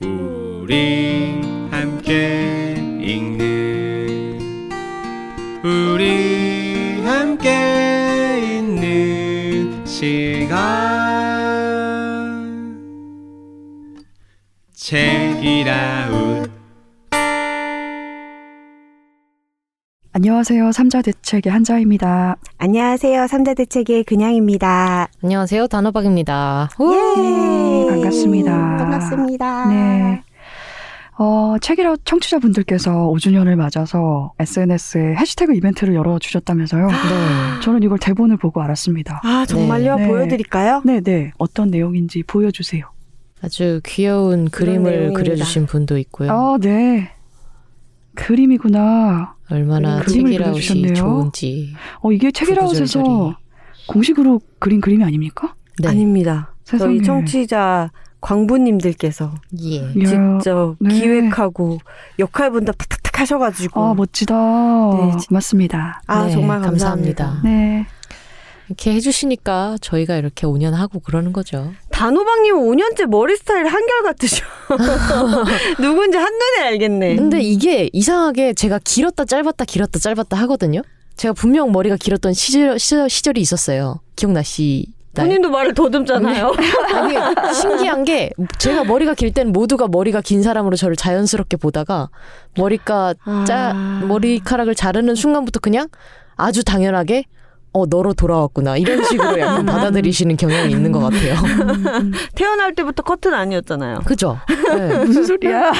우리 함께 읽는 우리 함께 있는 시간 책이라웃 안녕하세요. 삼자 대책의 한자입니다. 안녕하세요. 삼자 대책의 그냥입니다. 안녕하세요. 단호박입니다. 예. 반갑습니다. 반갑습니다. 네. 어, 책이라 청취자분들께서 5주년을 맞아서 SNS에 해시태그 이벤트를 열어주셨다면서요. 네. 저는 이걸 대본을 보고 알았습니다. 아, 정말요? 네. 보여드릴까요? 네네. 어떤 내용인지 보여주세요. 아주 귀여운 그림을 내용입니다. 그려주신 분도 있고요. 아, 네. 그림이구나. 얼마나 그림을 책이라웃이 그려주셨네요. 좋은지. 어, 이게 책이라웃에서. 공식으로 그린 그림이 아닙니까? 네. 아닙니다. 세상에. 저희 청취자 광부님들께서 예. 직접 네. 기획하고 역할 분담 탁탁탁 하셔가지고. 아, 멋지다. 네, 지- 맞습니다. 아, 네, 정말 감사합니다. 감사합니다. 네. 이렇게 해주시니까 저희가 이렇게 5년 하고 그러는 거죠. 단호박님 5년째 머리 스타일 한결같으셔. 누군지 한눈에 알겠네. 근데 이게 이상하게 제가 길었다 짧았다 길었다 짧았다 하거든요. 제가 분명 머리가 길었던 시절, 시절, 시절이 있었어요. 기억나시? 본인도 말을 더듬잖아요. 아니 신기한 게 제가 머리가 길땐 모두가 머리가 긴 사람으로 저를 자연스럽게 보다가 머리가 짜 아. 머리카락을 자르는 순간부터 그냥 아주 당연하게 어 너로 돌아왔구나 이런 식으로 약간 받아들이시는 경향이 있는 것 같아요. 음, 태어날 때부터 커튼 아니었잖아요. 그죠? 네. 무슨 소리야?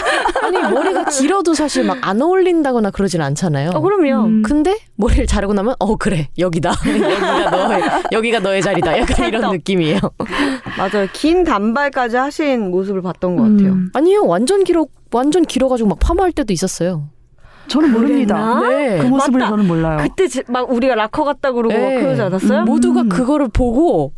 아니 머리가 길어도 사실 막 안 어울린다거나 그러진 않잖아요. 어, 그럼요. 음. 근데 머리를 자르고 나면 어 그래 여기다 여기가 너의 여기가 너의 자리다 약간 이런 느낌이에요. 맞아요. 긴 단발까지 하신 모습을 봤던 것 같아요. 음, 아니요 완전 길어 완전 길어가지고 막 파마할 때도 있었어요. 저는 모릅니다. 네. 그 모습을 맞다. 저는 몰라요. 그때 지- 막 우리가 락커 같다 그러고 네. 그러지 않았어요? 음. 모두가 그거를 보고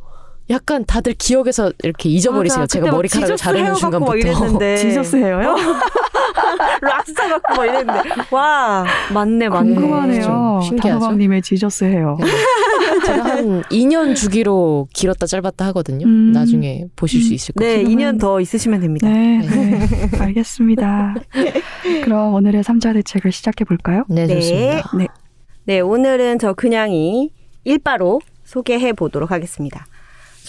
약간 다들 기억에서 이렇게 잊어버리세요. 맞아. 제가 머리카락을 자르는 순간부터. 이랬는데. 지저스 헤어요? 락스타 갖고 막 이랬는데 와 맞네 맞네. 궁금하네요. 단호박님의 지저스 헤어. 네. 제가 한 2년 주기로 길었다 짧았다 하거든요. 음. 나중에 보실 수 있을 거예요. 네 지금은- 2년 더 있으시면 됩니다. 네, 네. 알겠습니다. 그럼 오늘의 삼자 대책을 시작해 볼까요? 네, 네. 좋습니다. 네. 네 오늘은 저 그냥이 일바로 소개해 보도록 하겠습니다.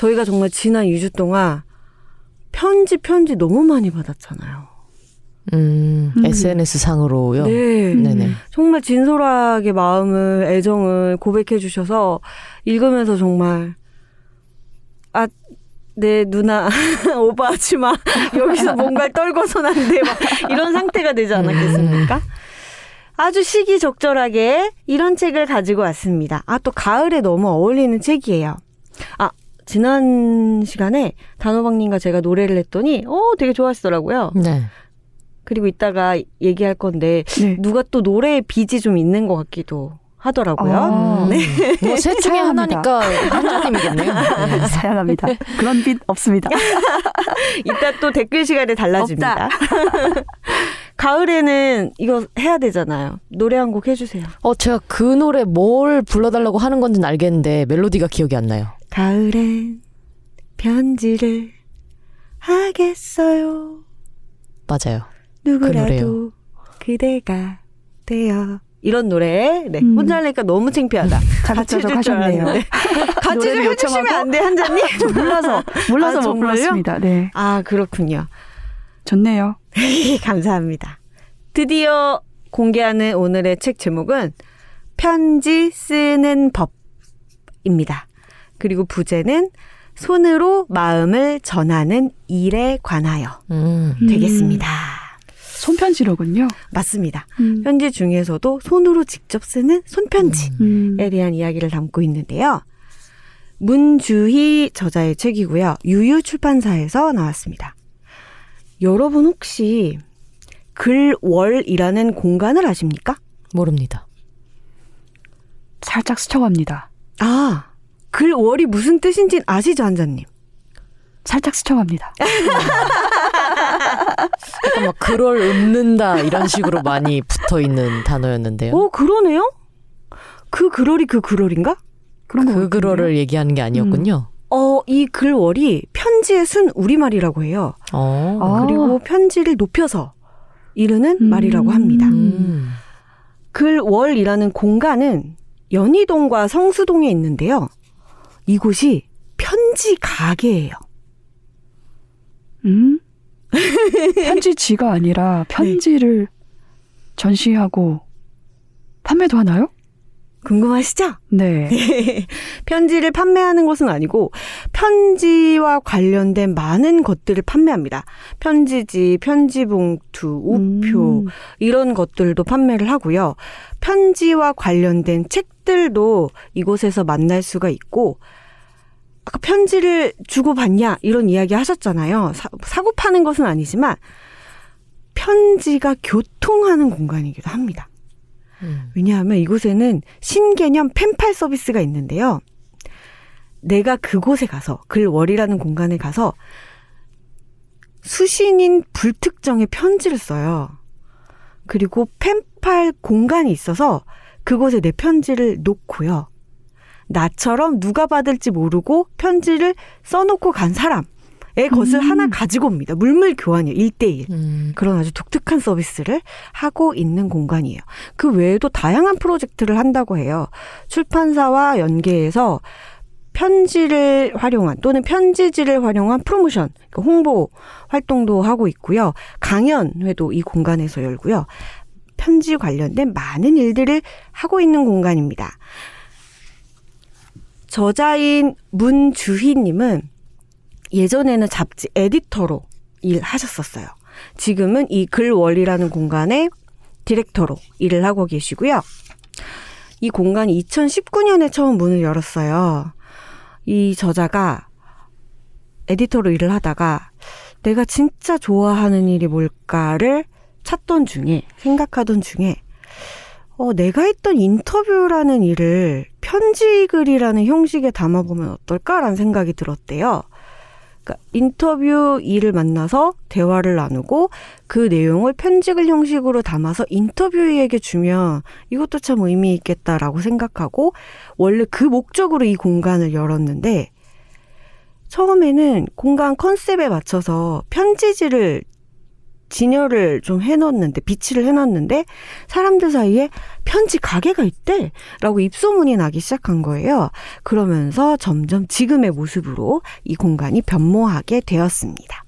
저희가 정말 지난 2주 동안 편지 편지 너무 많이 받았잖아요. 음, 음. SNS 상으로요. 네. 네네. 정말 진솔하게 마음을 애정을 고백해 주셔서 읽으면서 정말 아 내 누나 오버하지 마 여기서 뭔가를 떨궈선 안 돼 막 이런 상태가 되지 않았겠습니까? 아주 시기적절하게 이런 책을 가지고 왔습니다. 아 또 가을에 너무 어울리는 책이에요. 아 지난 시간에 단호박님과 제가 노래를 했더니 어 되게 좋아하시더라고요. 네. 그리고 이따가 얘기할 건데 네. 누가 또 노래에 빚이 좀 있는 것 같기도 하더라고요. 아, 네. 뭐셋 중에. 하나니까 한자님이겠네요. 네. 사양합니다. 그런 빛 없습니다. 이따 또 댓글 시간에 달라집니다. 가을에는 이거 해야 되잖아요. 노래 한 곡 해주세요. 어, 제가 그 노래 뭘 불러달라고 하는 건지는 알겠는데 멜로디가 기억이 안 나요. 가을엔 편지를 하겠어요. 맞아요. 누구라도 그대가 되어. 이런 노래. 네. 음. 혼자 하니까 너무 창피하다. 같이 해줄 줄. 알았는데. 같이 좀 해주시면? 안 돼, 한자님? 몰라서 몰라서 아, 못? 불렀습니다. 네, 아, 그렇군요. 좋네요. 감사합니다. 드디어 공개하는 오늘의 책 제목은 편지 쓰는 법입니다. 그리고 부제는 손으로 마음을 전하는 일에 관하여 음. 음, 되겠습니다. 손편지로군요. 맞습니다. 음, 편지 중에서도 손으로 직접 쓰는 손편지에 음, 대한 이야기를 담고 있는데요. 문주희 저자의 책이고요. 유유 출판사에서 나왔습니다. 여러분 혹시 글월이라는 공간을 아십니까? 모릅니다. 살짝 스쳐갑니다. 아, 글 월이 무슨 뜻인지 아시죠, 한자님? 살짝 스쳐갑니다. 약간 막 글을 읊는다 이런 식으로 많이 붙어 있는 단어였는데요. 어, 그러네요? 그 글월이 그 글월인가? 그런 거그 글어를 얘기하는 게 아니었군요. 어, 이 글월이 편지의 순 우리말이라고 해요. 어. 아. 그리고 편지를 높여서 이르는 음. 말이라고 합니다. 음. 글월이라는 공간은 연희동과 성수동에 있는데요. 이곳이 편지 가게예요. 음? 편지지가 아니라 편지를 전시하고 판매도 하나요? 궁금하시죠? 네. 편지를 판매하는 것은 아니고 편지와 관련된 많은 것들을 판매합니다. 편지지, 편지봉투, 우표 음. 이런 것들도 판매를 하고요. 편지와 관련된 책들도 이곳에서 만날 수가 있고 아까 편지를 주고 받냐 이런 이야기 하셨잖아요. 사, 사고 파는 것은 아니지만 편지가 교통하는 공간이기도 합니다. 음. 왜냐하면 이곳에는 신개념 펜팔 서비스가 있는데요. 내가 그곳에 가서 글월이라는 공간에 가서 수신인 불특정의 편지를 써요. 그리고 펜팔 공간이 있어서 그곳에 내 편지를 놓고요. 나처럼 누가 받을지 모르고 편지를 써놓고 간 사람 의 것을 음. 하나 가지고 옵니다. 물물 교환이요. 1대1. 음. 그런 아주 독특한 서비스를 하고 있는 공간이에요. 그 외에도 다양한 프로젝트를 한다고 해요. 출판사와 연계해서 편지를 활용한 또는 편지지를 활용한 프로모션, 그러니까 홍보 활동도 하고 있고요. 강연회도 이 공간에서 열고요. 편지 관련된 많은 일들을 하고 있는 공간입니다. 저자인 문주희님은 예전에는 잡지 에디터로 일하셨었어요. 지금은 이 글월이라는 공간의 디렉터로 일을 하고 계시고요. 이 공간이 2019년에 처음 문을 열었어요. 이 저자가 에디터로 일을 하다가 내가 진짜 좋아하는 일이 뭘까를 찾던 중에, 생각하던 중에, 어, 내가 했던 인터뷰라는 일을 편지글이라는 형식에 담아보면 어떨까라는 생각이 들었대요. 그러니까 인터뷰 일을 만나서 대화를 나누고 그 내용을 편지글 형식으로 담아서 인터뷰에게 주면 이것도 참 의미 있겠다라고 생각하고 원래 그 목적으로 이 공간을 열었는데 처음에는 공간 컨셉에 맞춰서 편지지를 진열을 좀 해놓는데 비치를 해놨는데 사람들 사이에 편지 가게가 있대라고 입소문이 나기 시작한 거예요. 그러면서 점점 지금의 모습으로 이 공간이 변모하게 되었습니다.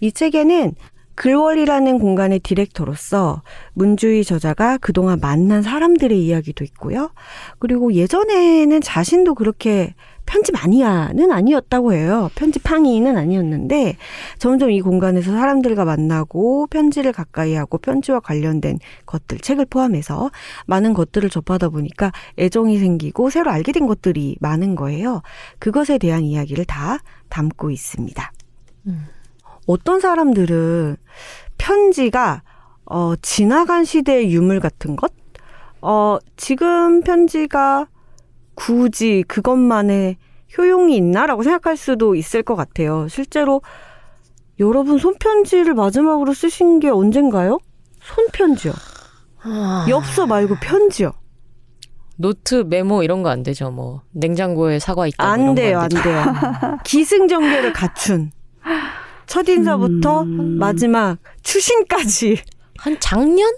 이 책에는 글월이라는 공간의 디렉터로서 문주희 저자가 그동안 만난 사람들의 이야기도 있고요. 그리고 예전에는 자신도 그렇게 편집 마니아는 아니었다고 해요. 편집 항의는 아니었는데 점점 이 공간에서 사람들과 만나고 편지를 가까이 하고 편지와 관련된 것들, 책을 포함해서 많은 것들을 접하다 보니까 애정이 생기고 새로 알게 된 것들이 많은 거예요. 그것에 대한 이야기를 다 담고 있습니다. 음. 어떤 사람들은 편지가 어, 지나간 시대의 유물 같은 것? 어, 지금 편지가 굳이 그것만의 효용이 있나라고 생각할 수도 있을 것 같아요. 실제로 여러분 손편지를 마지막으로 쓰신 게 언젠가요? 손편지요. 아. 엽서 말고 편지요. 노트 메모 이런 거 안 되죠. 뭐 냉장고에 사과 있다. 뭐안 이런 돼요, 거안 안. 돼요. 기승전결을 갖춘 첫 인사부터 음. 마지막 추신까지. 한 작년?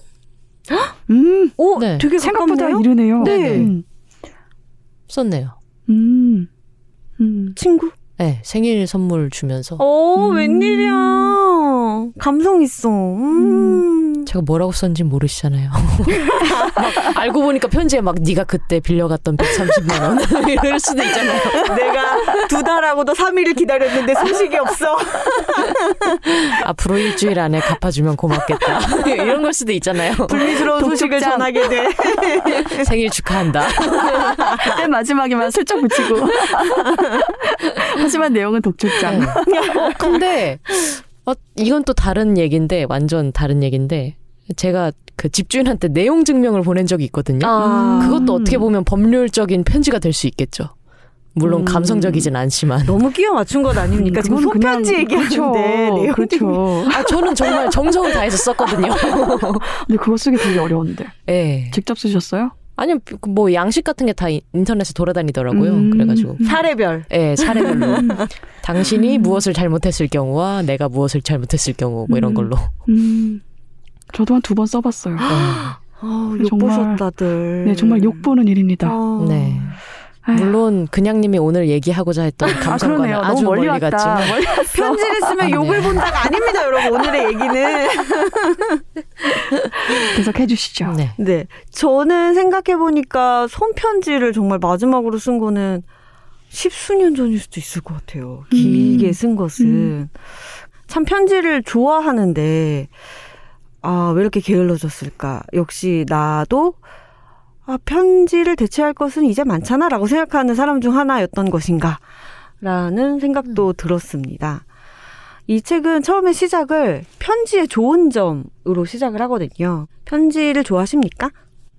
음, 오, 네. 되게 생각보다 가깝네요. 이르네요. 네. 음. 썼네요. 음. 음. 친구. 네, 생일 선물 주면서 오, 음. 웬일이야. 감성 있어. 음. 제가 뭐라고 썼는지 모르시잖아요. 막 알고 보니까 편지에 막 네가 그때 빌려갔던 130만 원 이럴 수도 있잖아요. 내가 두 달하고도 3일을 기다렸는데 소식이 없어. 앞으로 일주일 안에 갚아주면 고맙겠다. 이런 걸 수도 있잖아요. 불미스러운 소식을. 전하게 돼. 생일 축하한다. 맨 마지막에만 슬쩍 붙이고. 하지만 내용은 독촉장. 네. 어, 근데 어, 이건 또 다른 얘기인데 완전 다른 얘기인데 제가 그 집주인한테 내용 증명을 보낸 적이 있거든요. 아, 그것도 어떻게 보면 법률적인 편지가 될 수 있겠죠. 물론 음. 감성적이진 않지만. 너무 끼워 맞춘 것 아닙니까? 지금 그건 그냥- 손편지 얘기하는데. 그렇죠. 그렇죠. 아, 저는 정말 정성을 다해서 썼거든요. 근데 그거 쓰기 되게 어려운데. 예. 직접 쓰셨어요? 아니면 그뭐 양식 같은 게 다 인터넷에 돌아다니더라고요. 음. 그래가지고 사례별. 예 사례별로 당신이 무엇을 잘못했을 경우와 내가 무엇을 잘못했을 경우 뭐 이런 음. 걸로. 음, 저도 한 두 번 써봤어요. 아, 욕 정말- 보셨다들. 네, 정말 욕 보는 일입니다. 아. 네. 물론 그냥님이 오늘 얘기하고자 했던 아, 감성과는. 아주 너무 멀리 멀리 왔다. 갔지만 멀리. 편지를 쓰면 네. 욕을 본다가 아닙니다, 여러분. 오늘의 얘기는. 계속 해주시죠. 네. 네. 저는 생각해 보니까 손편지를 정말 마지막으로 쓴 거는 십수년 전일 수도 있을 것 같아요. 길게 음. 쓴 것은. 음. 참 편지를 좋아하는데, 아, 왜 이렇게 게을러졌을까. 역시 나도, 아, 편지를 대체할 것은 이제 많잖아. 라고 생각하는 사람 중 하나였던 것인가. 라는 생각도 들었습니다. 이 책은 처음에 시작을 편지의 좋은 점으로 시작을 하거든요. 편지를 좋아하십니까?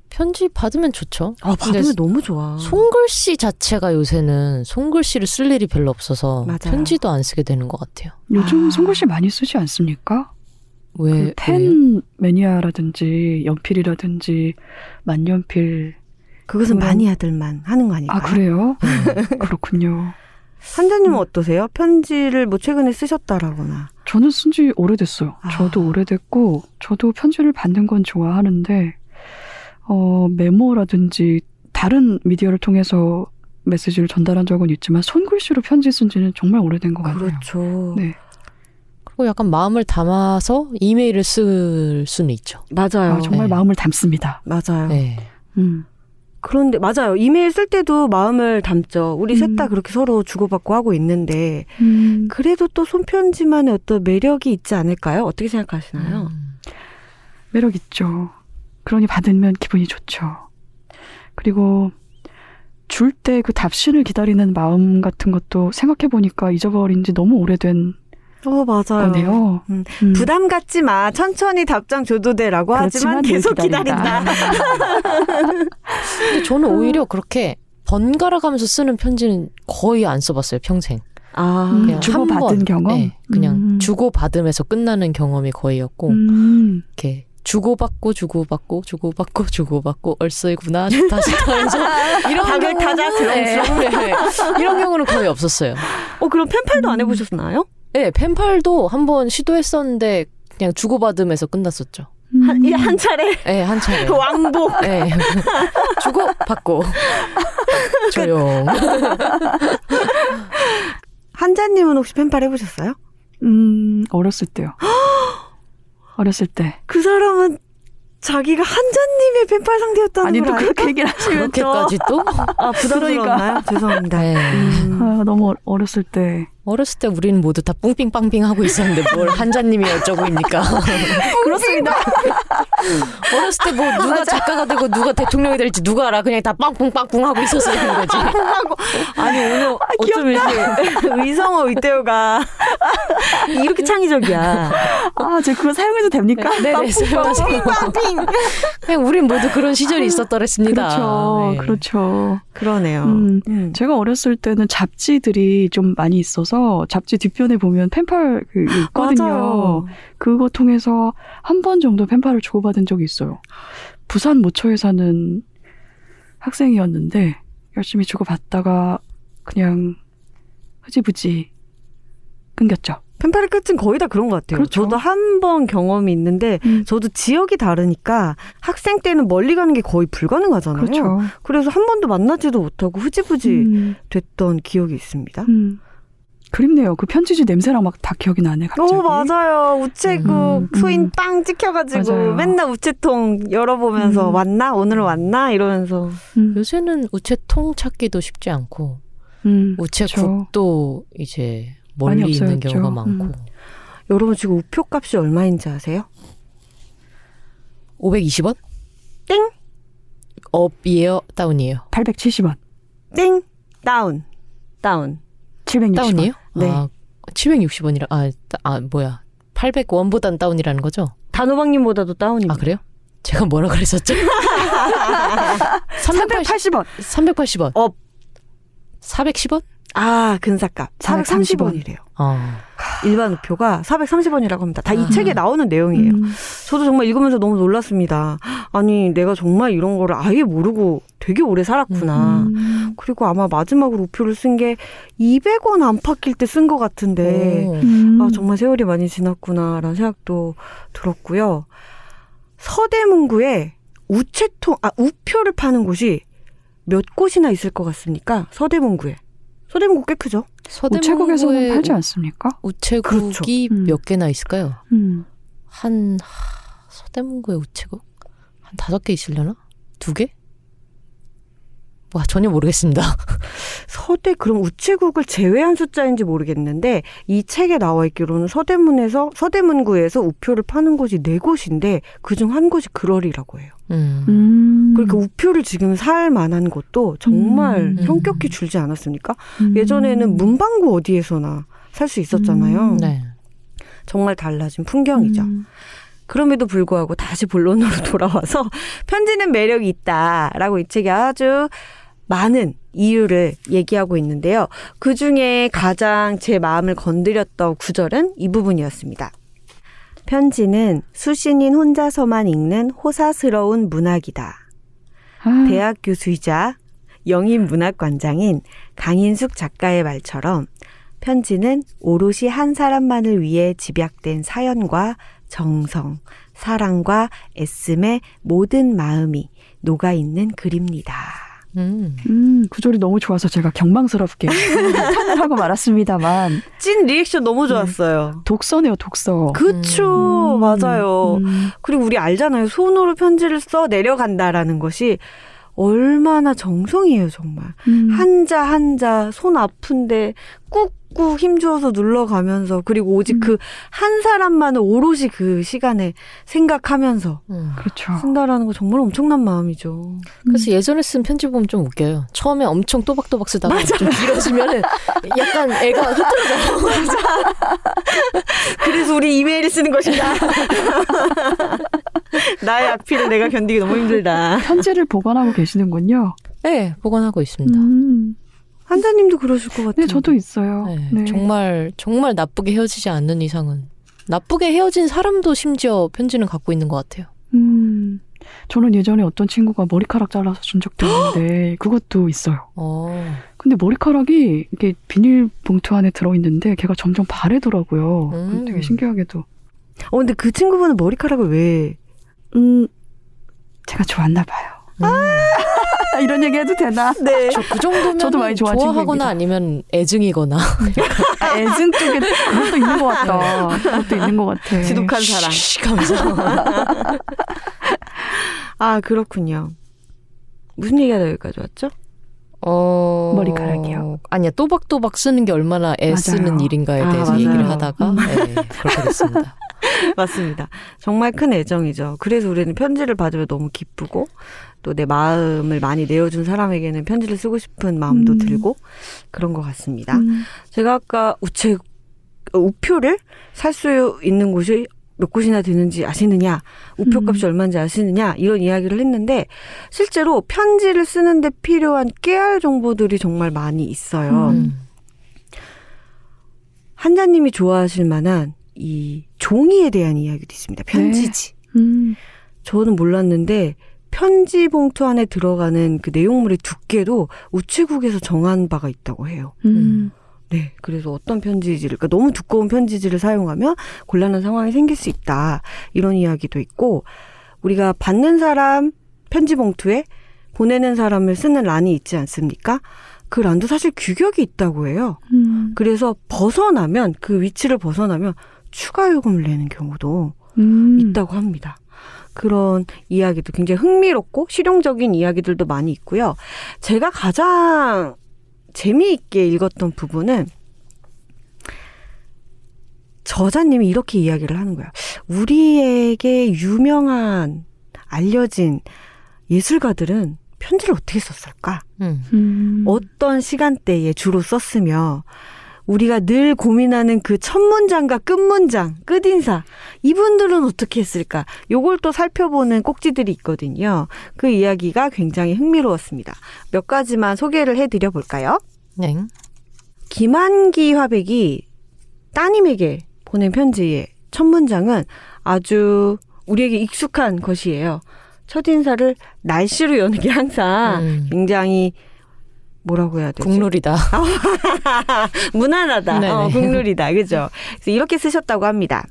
편지 받으면 좋죠. 아, 받으면 너무 좋아. 손글씨 자체가 요새는 손글씨를 쓸 일이 별로 없어서 맞아요. 편지도 안 쓰게 되는 것 같아요. 요즘 아. 손글씨 많이 쓰지 않습니까? 왜? 그? 펜 매니아라든지 연필이라든지 만년필. 그것은 그럼- 마니아들만 하는 거 아닐까요? 아 그래요? 네. 그렇군요. 한자님은 음. 어떠세요? 편지를 뭐 최근에 쓰셨다라거나. 저는 쓴 지 오래됐어요. 아. 저도 오래됐고 저도 편지를 받는 건 좋아하는데 어, 메모라든지 다른 미디어를 통해서 메시지를 전달한 적은 있지만 손글씨로 편지 쓴 지는 정말 오래된 것 같아요. 그렇죠. 네. 그리고 약간 마음을 담아서 이메일을 쓸 수는 있죠. 맞아요. 아, 정말 네. 마음을 담습니다. 맞아요. 네. 음. 그런데 맞아요. 이메일 쓸 때도 마음을 담죠. 우리 셋다 음. 그렇게 서로 주고받고 하고 있는데 음, 그래도 또 손편지만의 어떤 매력이 있지 않을까요? 어떻게 생각하시나요? 음. 매력 있죠. 그러니 받으면 기분이 좋죠. 그리고 줄 때 그 답신을 기다리는 마음 같은 것도 생각해 보니까 잊어버린 지 너무 오래된 어 맞아요. 거네요. 음, 음. 부담 갖지 마. 천천히 답장 줘도 돼라고 하지만 계속 기다린다. 근데 저는 오히려 그렇게 번갈아 가면서 쓰는 편지는 거의 안 써봤어요 평생. 아, 음, 그냥 주고 한 받은 번, 경험? 네, 그냥 음. 주고 받으면서 끝나는 경험이 거의였고 음. 이렇게 주고받고 주고받고 주고받고 주고받고 얼쓰구나 좋다 좋다 해서 이런 박을 경우는- 타자, 네, 네. 이런 경우는 거의 없었어요. 어 그럼 펜팔도 음. 안 해보셨나요? 네, 펜팔도 한 번 시도했었는데 그냥 주고받으면서 끝났었죠. 한, 음. 이한 차례 네, 한 차례. 왕복. 네. 주고 받고 조용. 한자님은 혹시 펜팔 해보셨어요? 음, 어렸을 때요. 어렸을 때. 그 사람은 자기가 한자님의 펜팔 상대였다는 아니, 걸또 알까? 그렇게 얘기를 하시면 또. 그렇게까지 또? 아 부담스러웠나요? 죄송합니다. 네. 음. 아, 너무 어- 어렸을 때. 어렸을 때 우리는 모두 다 뿡삥빵삥 하고 있었는데 뭘 한자님이 어쩌고입니까? 그렇습니다. 어렸을 때 뭐 누가 작가가 되고 누가 대통령이 될지 누가 알아? 그냥 다 빵뿡빵뿡 하고 있었어야 하는 거지. 아니 오늘 어쩜 이렇게 의성어 의대어가 이렇게 창의적이야. 아, 제가 그거 사용해도 됩니까? 네네, 사용하세요. 그냥 우린 모두 그런 시절이 있었더랬습니다. 그렇죠. 네. 그렇죠. 그러네요. 음. 음. 제가 어렸을 때는 잡지들이 좀 많이 있어서 잡지 뒷편에 보면 펜팔 그 있거든요. 맞아요. 그거 통해서 한 번 정도 펜팔을 주고받은 적이 있어요. 부산 모처에 사는 학생이었는데 열심히 주고받다가 그냥 흐지부지 끊겼죠. 펜팔의 끝은 거의 다 그런 것 같아요. 그렇죠. 저도 한 번 경험이 있는데 음, 저도 지역이 다르니까 학생 때는 멀리 가는 게 거의 불가능하잖아요. 그렇죠. 그래서 한 번도 만나지도 못하고 흐지부지 음, 됐던 기억이 있습니다. 음. 그립네요. 그 편지지 냄새랑 막 다 기억이 나네 갑자기. 오 맞아요. 우체국 음, 음. 소인 빵 찍혀가지고 맞아요. 맨날 우체통 열어보면서 음. 왔나 오늘 왔나 이러면서 음, 요새는 우체통 찾기도 쉽지 않고 음, 우체국도 이제 많이 멀리 있는. 경우가 많고 음. 여러분 지금 우표 값이 얼마인지 아세요? 520원? 땡 up이에요? down이에요? 870원, 땡 down down 760원. down이에요? 네. 아, 760원이라 아, 따- 아 뭐야 800원보단 down이라는 거죠? 단호박님보다도 down입니다. 아 그래요? 제가 뭐라 그랬었죠? 380, 380원. 380원. up. 410원? 아, 근사값. 430 원. 430원이래요. 어. 일반 우표가 430원이라고 합니다. 다이 아. 책에 나오는 내용이에요. 음. 저도 정말 읽으면서 너무 놀랐습니다. 아니, 내가 정말 이런 거를 아예 모르고 되게 오래 살았구나. 음. 그리고 아마 마지막으로 우표를 쓴 게 200원 안팎일 때 쓴 것 같은데, 오. 음. 아, 정말 세월이 많이 지났구나라는 생각도 들었고요. 서대문구에 우체통, 아, 우표를 파는 곳이 몇 곳이나 있을 것 같습니까? 서대문구에. 서대문구 꽤 크죠? 우체국에서는 팔지 않습니까? 우체국이 그렇죠. 음. 몇 개나 있을까요? 음. 한 하, 서대문구에 우체국 한 다섯 개 있으려나? 두 개? 와 전혀 모르겠습니다. 서대 그럼 우체국을 제외한 숫자인지 모르겠는데 이 책에 나와 있기로는 서대문에서 서대문구에서 우표를 파는 곳이 네 곳인데 그중 한 곳이 그럴이라고 해요. 음. 음. 그러니까 우표를 지금 살 만한 곳도 정말 음. 현격히 줄지 않았습니까? 음. 예전에는 문방구 어디에서나 살 수 있었잖아요. 음. 네. 정말 달라진 풍경이죠. 음. 그럼에도 불구하고 다시 본론으로 돌아와서 편지는 매력이 있다라고 이 책이 아주 많은 이유를 얘기하고 있는데요. 그 중에 가장 제 마음을 건드렸던 구절은 이 부분이었습니다. 편지는 수신인 혼자서만 읽는 호사스러운 문학이다. 아, 대학 교수이자 영인 문학관장인 강인숙 작가의 말처럼 편지는 오롯이 한 사람만을 위해 집약된 사연과 정성, 사랑과 애씀의 모든 마음이 녹아 있는 글입니다. 음. 음, 구절이 너무 좋아서 제가 경망스럽게 탄을 하고 말았습니다만 찐 리액션 너무 좋았어요. 독서네요, 독서. 그쵸, 음. 맞아요. 음. 그리고 우리 알잖아요. 손으로 편지를 써 내려간다라는 것이 얼마나 정성이에요, 정말. 음. 한자 한자 손 아픈데 꾹 꾹 힘주어서 눌러가면서 그리고 오직 음. 그한 사람만을 오롯이 그 시간에 생각하면서 음. 그렇죠. 쓴다라는 거 정말 엄청난 마음이죠. 그래서 예전에 쓴 편지 보면 좀 웃겨요. 처음에 엄청 또박또박 쓰다가 좀 길어지면은 약간 애가 흐트러져. 그래서 우리 이메일을 쓰는 것인가? 나의 악필을 내가 견디기 너무 힘들다. 편지를 보관하고 계시는군요. 네, 보관하고 있습니다. 음. 한자님도 그러실 것 같아요. 네, 저도 있어요. 네, 네. 정말 정말 나쁘게 헤어지지 않는 이상은 나쁘게 헤어진 사람도 심지어 편지는 갖고 있는 것 같아요. 음. 저는 예전에 어떤 친구가 머리카락 잘라서 준 적도 있는데 그것도 있어요. 어, 근데 머리카락이 이게 비닐봉투 안에 들어있는데 걔가 점점 바래더라고요. 음. 되게 신기하게도. 어, 근데 그 친구분은 머리카락을 왜? 음, 제가 좋았나 봐요. 음. 이런 얘기 해도 되나? 네. 저 그 정도면 저도 많이 좋아하는 좋아하거나. 아니면 애증이거나 아, 애증 쪽에 그것도 있는 것 같다. 그것도 있는 것 같아. 지독한 사랑. 쉬 하면서 아, 그렇군요. 무슨 얘기하다 여기까지 왔죠? 어... 머리카락이요. 아니야 또박또박 쓰는 게 얼마나 애쓰는 맞아요. 일인가에 아, 대해서 맞아요. 얘기를 하다가 음. 네, 그렇게 됐습니다. 맞습니다. 정말 큰 애정이죠. 그래서 우리는 편지를 받으면 너무 기쁘고 또 내 마음을 많이 내어준 사람에게는 편지를 쓰고 싶은 마음도 음. 들고 그런 것 같습니다. 음. 제가 아까 우체 어, 우표를 살 수 있는 곳이 몇 곳이나 되는지 아시느냐, 우표 값이 음. 얼마인지 아시느냐 이런 이야기를 했는데 실제로 편지를 쓰는데 필요한 깨알 정보들이 정말 많이 있어요. 음. 한자님이 좋아하실 만한 이 종이에 대한 이야기도 있습니다. 편지지. 음. 저는 몰랐는데 편지 봉투 안에 들어가는 그 내용물의 두께도 우체국에서 정한 바가 있다고 해요. 음. 네. 그래서 어떤 편지지를, 그러니까 너무 두꺼운 편지지를 사용하면 곤란한 상황이 생길 수 있다. 이런 이야기도 있고, 우리가 받는 사람 편지 봉투에 보내는 사람을 쓰는 란이 있지 않습니까? 그 란도 사실 규격이 있다고 해요. 음. 그래서 벗어나면, 그 위치를 벗어나면 추가 요금을 내는 경우도 음. 있다고 합니다. 그런 이야기도 굉장히 흥미롭고 실용적인 이야기들도 많이 있고요. 제가 가장 재미있게 읽었던 부분은 저자님이 이렇게 이야기를 하는 거야. 우리에게 유명한 알려진 예술가들은 편지를 어떻게 썼을까? 음. 음. 어떤 시간대에 주로 썼으며 우리가 늘 고민하는 그 첫 문장과 끝 문장, 끝 인사 이분들은 어떻게 했을까? 요걸 또 살펴보는 꼭지들이 있거든요. 그 이야기가 굉장히 흥미로웠습니다. 몇 가지만 소개를 해드려 볼까요? 네. 김한기 화백이 따님에게 보낸 편지의 첫 문장은 아주 우리에게 익숙한 것이에요. 첫 인사를 날씨로 여는 게 항상 음. 굉장히 뭐라고 해야 되지? 국룰이다. 무난하다. 네네. 어, 국룰이다. 그죠? 그래서 이렇게 쓰셨다고 합니다.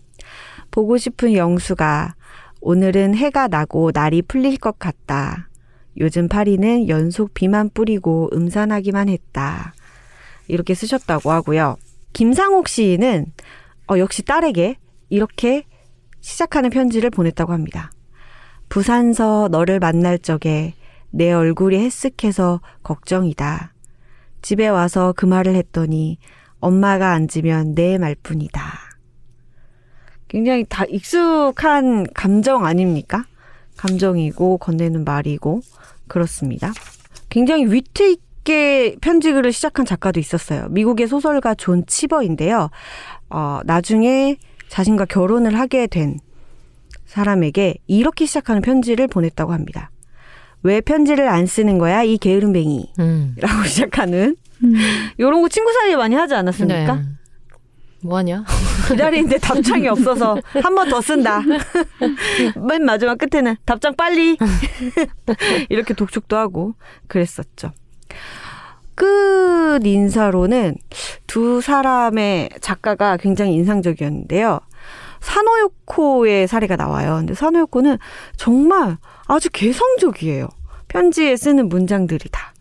보고 싶은 영수가 오늘은 해가 나고 날이 풀릴 것 같다. 요즘 파리는 연속 비만 뿌리고 음산하기만 했다. 이렇게 쓰셨다고 하고요. 김상옥 시인은 어, 역시 딸에게 이렇게 시작하는 편지를 보냈다고 합니다. 부산서 너를 만날 적에 내 얼굴이 헬쓱해서 걱정이다. 집에 와서 그 말을 했더니 엄마가 앉으면 내 말뿐이다. 굉장히 다 익숙한 감정 아닙니까? 감정이고 건네는 말이고 그렇습니다. 굉장히 위트 있게 편지글을 시작한 작가도 있었어요. 미국의 소설가 존 치버인데요. 어, 나중에 자신과 결혼을 하게 된 사람에게 이렇게 시작하는 편지를 보냈다고 합니다. 왜 편지를 안 쓰는 거야 이 게으름뱅이 음. 라고 시작하는 음. 요런 거 친구 사이에 많이 하지 않았습니까? 네. 뭐하냐? 기다리는데 답장이 없어서 한 번 더 쓴다. 맨 마지막 끝에는 답장 빨리 이렇게 독촉도 하고 그랬었죠. 끝 인사로는 두 사람의 작가가 굉장히 인상적이었는데요. 사노요코의 사례가 나와요. 근데 사노요코는 정말 아주 개성적이에요. 편지에 쓰는 문장들이 다.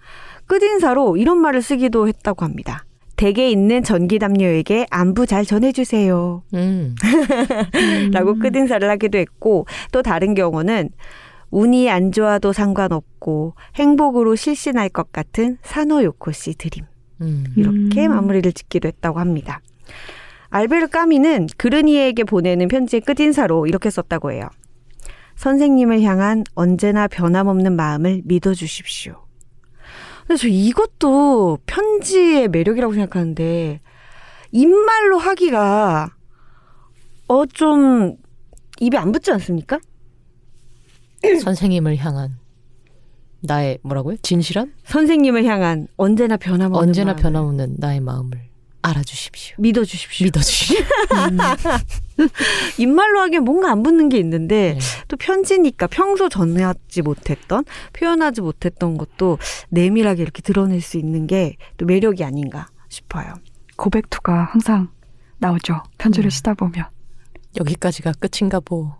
끝인사로 이런 말을 쓰기도 했다고 합니다. 댁에 있는 전기 담요에게 안부 잘 전해주세요. 음. 라고 끝인사를 하기도 했고, 또 다른 경우는 운이 안 좋아도 상관없고 행복으로 실신할 것 같은 사노요코 씨 드림. 음. 이렇게 음. 마무리를 짓기도 했다고 합니다. 알베르 까미는 그르니에게 보내는 편지의 끝인사로 이렇게 썼다고 해요. 선생님을 향한 언제나 변함없는 마음을 믿어주십시오. 근데 저 이것도 편지의 매력이라고 생각하는데 입말로 하기가 어 좀 입에 안 붙지 않습니까? 선생님을 향한 나의 뭐라고요? 진실한? 선생님을 향한 언제나 변함없는 언제나 마음을 변함없는 나의 마음을 알아주십시오. 믿어주십시오. 믿어주십시오. 입말로 하기엔 뭔가 안 붙는 게 있는데 네. 또 편지니까 평소 전하지 못했던 표현하지 못했던 것도 내밀하게 이렇게 드러낼 수 있는 게 또 매력이 아닌가 싶어요. 고백투가 항상 나오죠. 편지를 음. 쓰다 보면. 여기까지가 끝인가 보.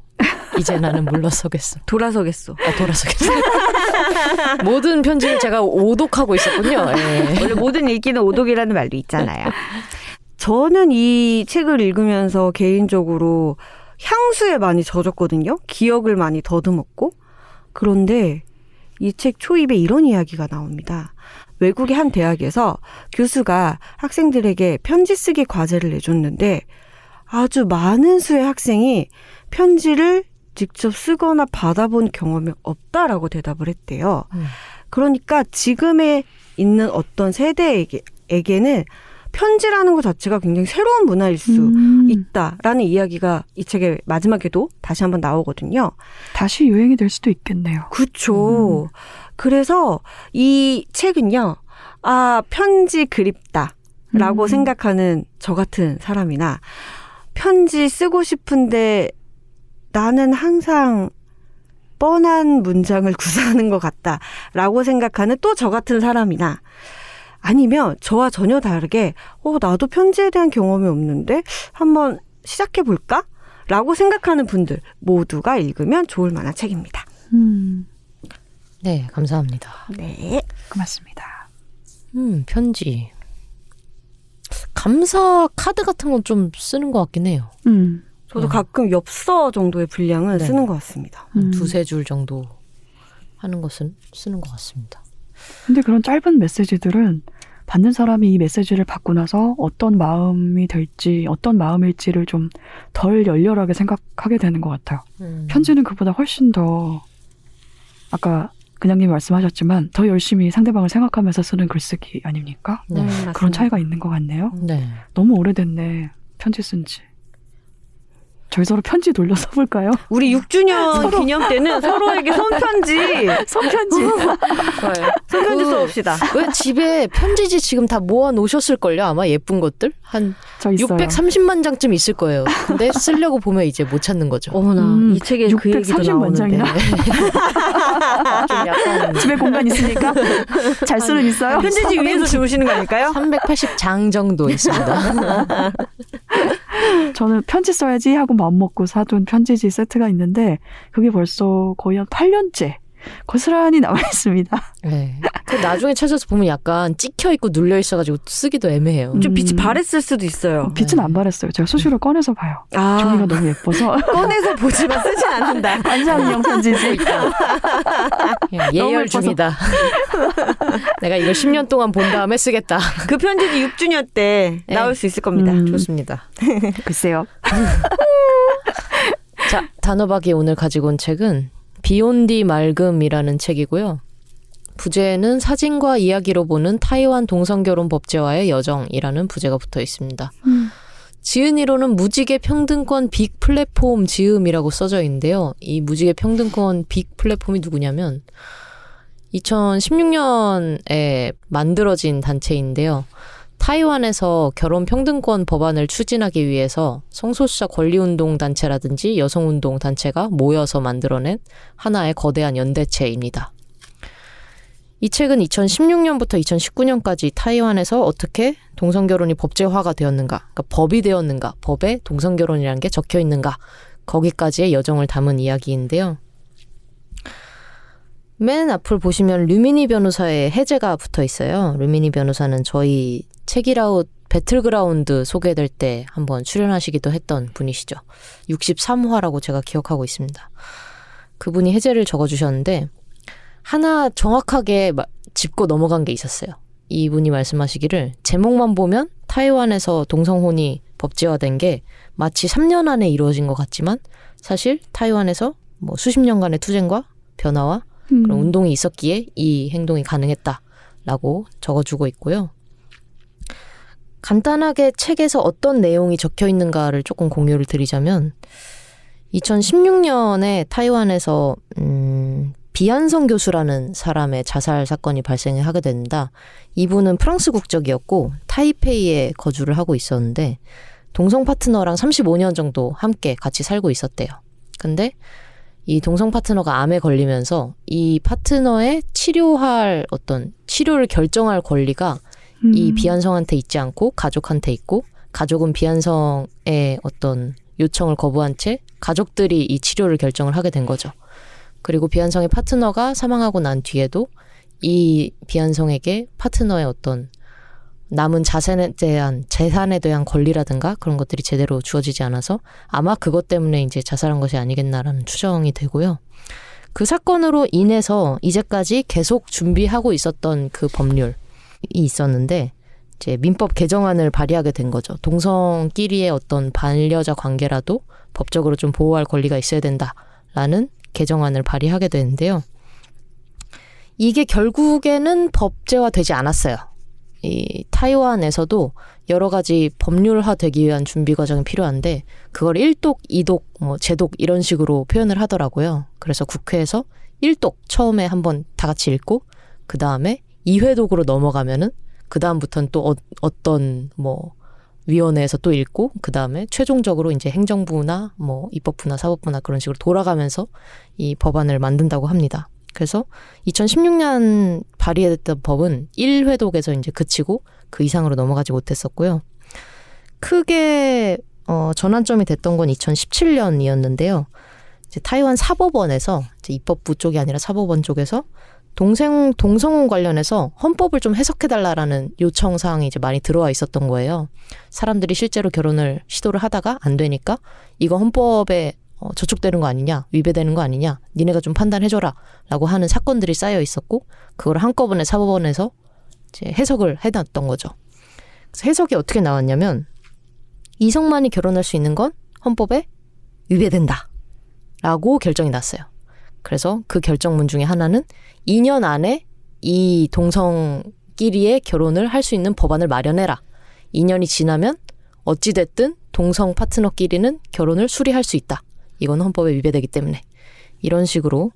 이제 나는 물러서겠어. 돌아서겠어. 아, 돌아서겠어. 모든 편지를 제가 오독하고 있었군요. 예. 원래 모든 읽기는 오독이라는 말도 있잖아요. 저는 이 책을 읽으면서 개인적으로 향수에 많이 젖었거든요. 기억을 많이 더듬었고. 그런데 이 책 초입에 이런 이야기가 나옵니다. 외국의 한 대학에서 교수가 학생들에게 편지 쓰기 과제를 내줬는데 아주 많은 수의 학생이 편지를 직접 쓰거나 받아본 경험이 없다라고 대답을 했대요. 음. 그러니까 지금에 있는 어떤 세대에게 에게는 편지라는 것 자체가 굉장히 새로운 문화일 수 음, 있다라는 이야기가 이 책의 마지막에도 다시 한번 나오거든요. 다시 유행이 될 수도 있겠네요. 그렇죠. 그래서 이 책은요. 아, 편지 그립다 라고 음. 생각하는 저 같은 사람이나 편지 쓰고 싶은데 나는 항상 뻔한 문장을 구사하는 것 같다 라고 생각하는 또 저 같은 사람이나 아니면 저와 전혀 다르게 어 나도 편지에 대한 경험이 없는데 한번 시작해 볼까? 라고 생각하는 분들 모두가 읽으면 좋을 만한 책입니다. 음, 네, 감사합니다. 네. 고맙습니다. 음, 편지. 감사 카드 같은 건 좀 쓰는 것 같긴 해요. 음, 저도 음. 가끔 엽서 정도의 분량은 네. 쓰는 것 같습니다. 한 음. 두세 줄 정도 하는 것은 쓰는 것 같습니다. 근데 그런 짧은 메시지들은 받는 사람이 이 메시지를 받고 나서 어떤 마음이 될지, 어떤 마음일지를 좀 덜 열렬하게 생각하게 되는 것 같아요. 음. 편지는 그보다 훨씬 더, 아까 그냥님이 말씀하셨지만, 더 열심히 상대방을 생각하면서 쓰는 글쓰기 아닙니까? 네. 그런 차이가 있는 것 같네요. 네. 너무 오래됐네, 편지 쓴 지. 저희 서로 편지 돌려 써볼까요? 우리 6주년 기념 때는 서로에게 손편지 손편지. 좋아요. 손편지 그- 써봅시다. 왜 집에 편지지 지금 다 모아 놓으셨을걸요? 아마 예쁜 것들? 한저 있어요. 630만 장쯤 있을 거예요. 근데 쓰려고 보면 이제 못 찾는 거죠. 어머나 음, 이 책에 그 얘기도 630만 나오는데 집에 공간 있으니까 잘 수는 있어요. 편지지 위에서 주무시는 거 아닐까요? 380장 정도 있습니다. 저는 편지 써야지 하고 마음먹고 사둔 편지지 세트가 있는데 그게 벌써 거의 한 8년째 고스란히 남아 있습니다. 네. 그 나중에 찾아서 보면 약간 찍혀 있고 눌려 있어가지고 쓰기도 애매해요. 좀 빛이 음. 바랬을 수도 있어요. 빛은 안 바랬어요. 제가 수시로 꺼내서 봐요. 아 종이가 너무 예뻐서 꺼내서 보지만 쓰진 않는다. 관상용 편지지. 너무 예열. 중이다. 내가 이거 10년 동안 본 다음에 쓰겠다. 그 편지지 6주년 때 네. 나올 수 있을 겁니다. 음. 좋습니다. 글쎄요. 자, 단호박이 오늘 가지고 온 책은 비욘디 말금이라는 책이고요. 부제에는 사진과 이야기로 보는 타이완 동성결혼 법제와의 여정이라는 부제가 붙어 있습니다. 음. 지은이로는 무지개 평등권 빅 플랫폼 지음이라고 써져 있는데요. 이 무지개 평등권 빅 플랫폼이 누구냐면 2016년에 만들어진 단체인데요. 타이완에서 결혼 평등권 법안을 추진하기 위해서 성소수자 권리운동 단체라든지 여성운동 단체가 모여서 만들어낸 하나의 거대한 연대체입니다. 이 책은 2016년부터 2019년까지 타이완에서 어떻게 동성결혼이 법제화가 되었는가, 그러니까 법이 되었는가, 법에 동성결혼이라는 게 적혀 있는가, 거기까지의 여정을 담은 이야기인데요. 맨 앞을 보시면 류미니 변호사의 해제가 붙어 있어요. 류미니 변호사는 저희 책이라웃 배틀그라운드 소개될 때 한번 출연하시기도 했던 분이시죠. 63화라고 제가 기억하고 있습니다. 그분이 해제를 적어주셨는데 하나 정확하게 마- 짚고 넘어간 게 있었어요. 이분이 말씀하시기를 제목만 보면 타이완에서 동성혼이 법제화된 게 마치 3년 안에 이루어진 것 같지만 사실 타이완에서 뭐 수십 년간의 투쟁과 변화와 음. 그런 운동이 있었기에 이 행동이 가능했다라고 적어주고 있고요. 간단하게 책에서 어떤 내용이 적혀 있는가를 조금 공유를 드리자면 2016년에 타이완에서 음, 비안성 교수라는 사람의 자살 사건이 발생하게 된다. 이분은 프랑스 국적이었고 타이페이에 거주를 하고 있었는데 동성 파트너랑 35년 정도 함께 같이 살고 있었대요. 근데 이 동성 파트너가 암에 걸리면서 이 파트너의 치료할 어떤 치료를 결정할 권리가 이 음. 비한성한테 있지 않고 가족한테 있고 가족은 비한성의 어떤 요청을 거부한 채 가족들이 이 치료를 결정을 하게 된 거죠. 그리고 비한성의 파트너가 사망하고 난 뒤에도 이 비한성에게 파트너의 어떤 남은 자산에 대한 재산에 대한 권리라든가 그런 것들이 제대로 주어지지 않아서 아마 그것 때문에 이제 자살한 것이 아니겠나라는 추정이 되고요. 그 사건으로 인해서 이제까지 계속 준비하고 있었던 그 법률이 있었는데 이제 민법 개정안을 발의하게 된 거죠. 동성끼리의 어떤 반려자 관계라도 법적으로 좀 보호할 권리가 있어야 된다라는 개정안을 발의하게 되는데요. 이게 결국에는 법제화 되지 않았어요. 이 타이완에서도 여러 가지 법률화 되기 위한 준비 과정이 필요한데 그걸 1독, 2독, 뭐 제독 이런 식으로 표현을 하더라고요. 그래서 국회에서 1독 처음에 한번 다 같이 읽고 그 다음에 2회독으로 넘어가면은 그 다음부터는 또 어, 어떤 뭐 위원회에서 또 읽고 그 다음에 최종적으로 이제 행정부나 뭐 입법부나 사법부나 그런 식으로 돌아가면서 이 법안을 만든다고 합니다. 그래서 2016년 발의됐던 법은 1회독에서 이제 그치고 그 이상으로 넘어가지 못했었고요. 크게 어, 전환점이 됐던 건 2017년이었는데요. 이제 타이완 사법원에서 이제 입법부 쪽이 아니라 사법원 쪽에서 동생 동성혼 관련해서 헌법을 좀 해석해 달라라는 요청 사항이 이제 많이 들어와 있었던 거예요. 사람들이 실제로 결혼을 시도를 하다가 안 되니까 이거 헌법에 어, 저촉되는 거 아니냐, 위배되는 거 아니냐, 니네가 좀 판단해줘라라고 하는 사건들이 쌓여 있었고 그걸 한꺼번에 사법원에서 이제 해석을 해놨던 거죠. 그래서 해석이 어떻게 나왔냐면 이성만이 결혼할 수 있는 건 헌법에 위배된다라고 결정이 났어요. 그래서 그 결정문 중에 하나는 2년 안에 이 동성끼리의 결혼을 할 수 있는 법안을 마련해라. 2년이 지나면 어찌됐든 동성 파트너끼리는 결혼을 수리할 수 있다. 이건 헌법에 위배되기 때문에 이런 식으로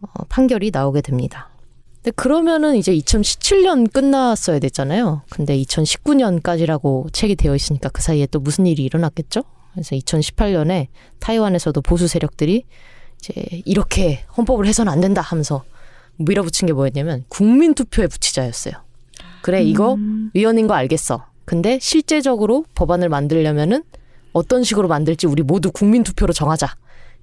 어, 판결이 나오게 됩니다. 근데 그러면은 이제 2017년 끝났어야 됐잖아요. 근데 2019년까지라고 책이 되어 있으니까 그 사이에 또 무슨 일이 일어났겠죠? 그래서 2018년에 타이완에서도 보수 세력들이 이제 이렇게 헌법을 해서는 안 된다 하면서 밀어붙인 게 뭐였냐면 국민 투표에 붙이자였어요. 그래 이거 음. 위헌인 거 알겠어. 근데 실제적으로 법안을 만들려면은 어떤 식으로 만들지 우리 모두 국민 투표로 정하자.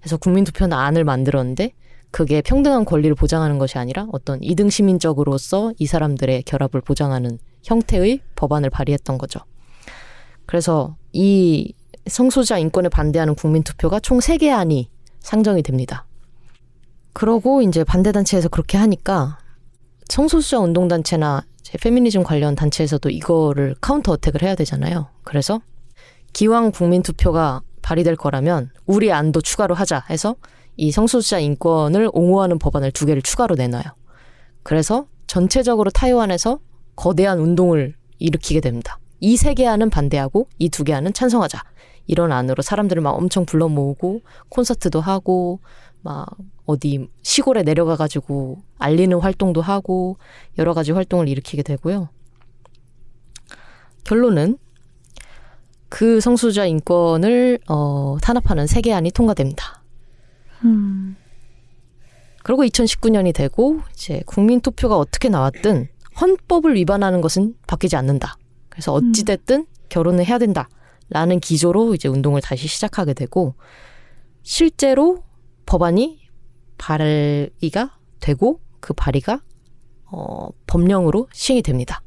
해서 국민 투표는 안을 만들었는데 그게 평등한 권리를 보장하는 것이 아니라 어떤 이등 시민적으로서 이 사람들의 결합을 보장하는 형태의 법안을 발의했던 거죠. 그래서 이 성소수자 인권에 반대하는 국민 투표가 총 세 개 안이 상정이 됩니다. 그러고 이제 반대단체에서 그렇게 하니까 성소수자 운동단체나 페미니즘 관련 단체에서도 이거를 counter attack을 해야 되잖아요. 그래서 기왕 국민 투표가 발의될 거라면 우리 안도 추가로 하자 해서 이 성소수자 인권을 옹호하는 법안을 두 개를 추가로 내놔요. 그래서 전체적으로 타이완에서 거대한 운동을 일으키게 됩니다. 이 세 개 안은 반대하고 이 두 개 안은 찬성하자. 이런 안으로 사람들을 막 엄청 불러 모으고 콘서트도 하고 막 어디 시골에 내려가 가지고 알리는 활동도 하고 여러 가지 활동을 일으키게 되고요. 결론은 그 성소수자 인권을 어, 탄압하는 세개 안이 통과됩니다. 음. 그리고 2019년이 되고 이제 국민 투표가 어떻게 나왔든 헌법을 위반하는 것은 바뀌지 않는다. 그래서 어찌 됐든 결혼을 해야 된다 라는 기조로 이제 운동을 다시 시작하게 되고 실제로 법안이 발의가 되고 그 발의가 어, 법령으로 시행이 됩니다.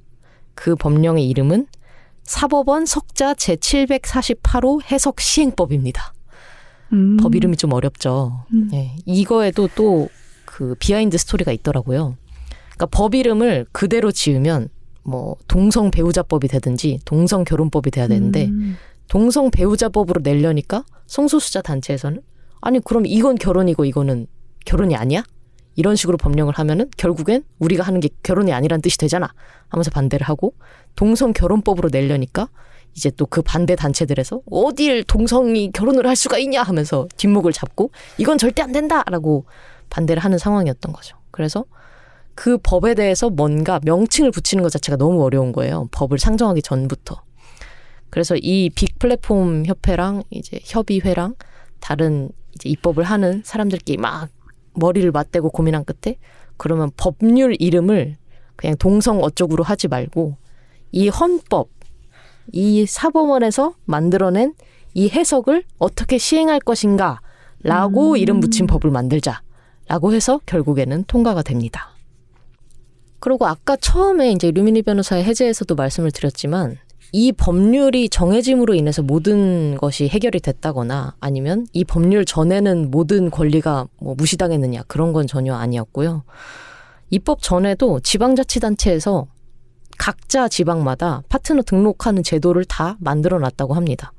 그 법령의 이름은 사법원 석자 제748호 해석 시행법입니다. 음. 법 이름이 좀 어렵죠. 음. 예, 이거에도 또 그 behind story가 있더라고요. 그러니까 법 이름을 그대로 지으면 뭐 동성 배우자법이 되든지 동성 결혼법이 돼야 되는데 음. 동성 배우자법으로 내려니까 성소수자 단체에서는 아니 그럼 이건 결혼이고 이거는 결혼이 아니야? 이런 식으로 법령을 하면은 결국엔 우리가 하는 게 결혼이 아니란 뜻이 되잖아 하면서 반대를 하고 동성 결혼법으로 내려니까 이제 또 그 반대 단체들에서 어딜 동성이 결혼을 할 수가 있냐 하면서 뒷목을 잡고 이건 절대 안 된다라고 반대를 하는 상황이었던 거죠. 그래서 그 법에 대해서 뭔가 명칭을 붙이는 것 자체가 너무 어려운 거예요. 법을 상정하기 전부터. 그래서 이 빅 플랫폼 협회랑 이제 협의회랑 다른 이제 입법을 하는 사람들끼리 막 머리를 맞대고 고민한 끝에 그러면 법률 이름을 그냥 동성 어쩌구로 하지 말고 이 헌법, 이 사법원에서 만들어낸 이 해석을 어떻게 시행할 것인가 라고 이름 붙인 법을 만들자 라고 해서 결국에는 통과가 됩니다. 그리고 아까 처음에 이제 루미니 변호사의 해제에서도 말씀을 드렸지만 이 법률이 정해짐으로 인해서 모든 것이 해결이 됐다거나 아니면 이 법률 전에는 모든 권리가 뭐 무시당했느냐 그런 건 전혀 아니었고요. 입법 전에도 지방자치단체에서 각자 지방마다 파트너 등록하는 제도를 다 만들어 놨다고 합니다.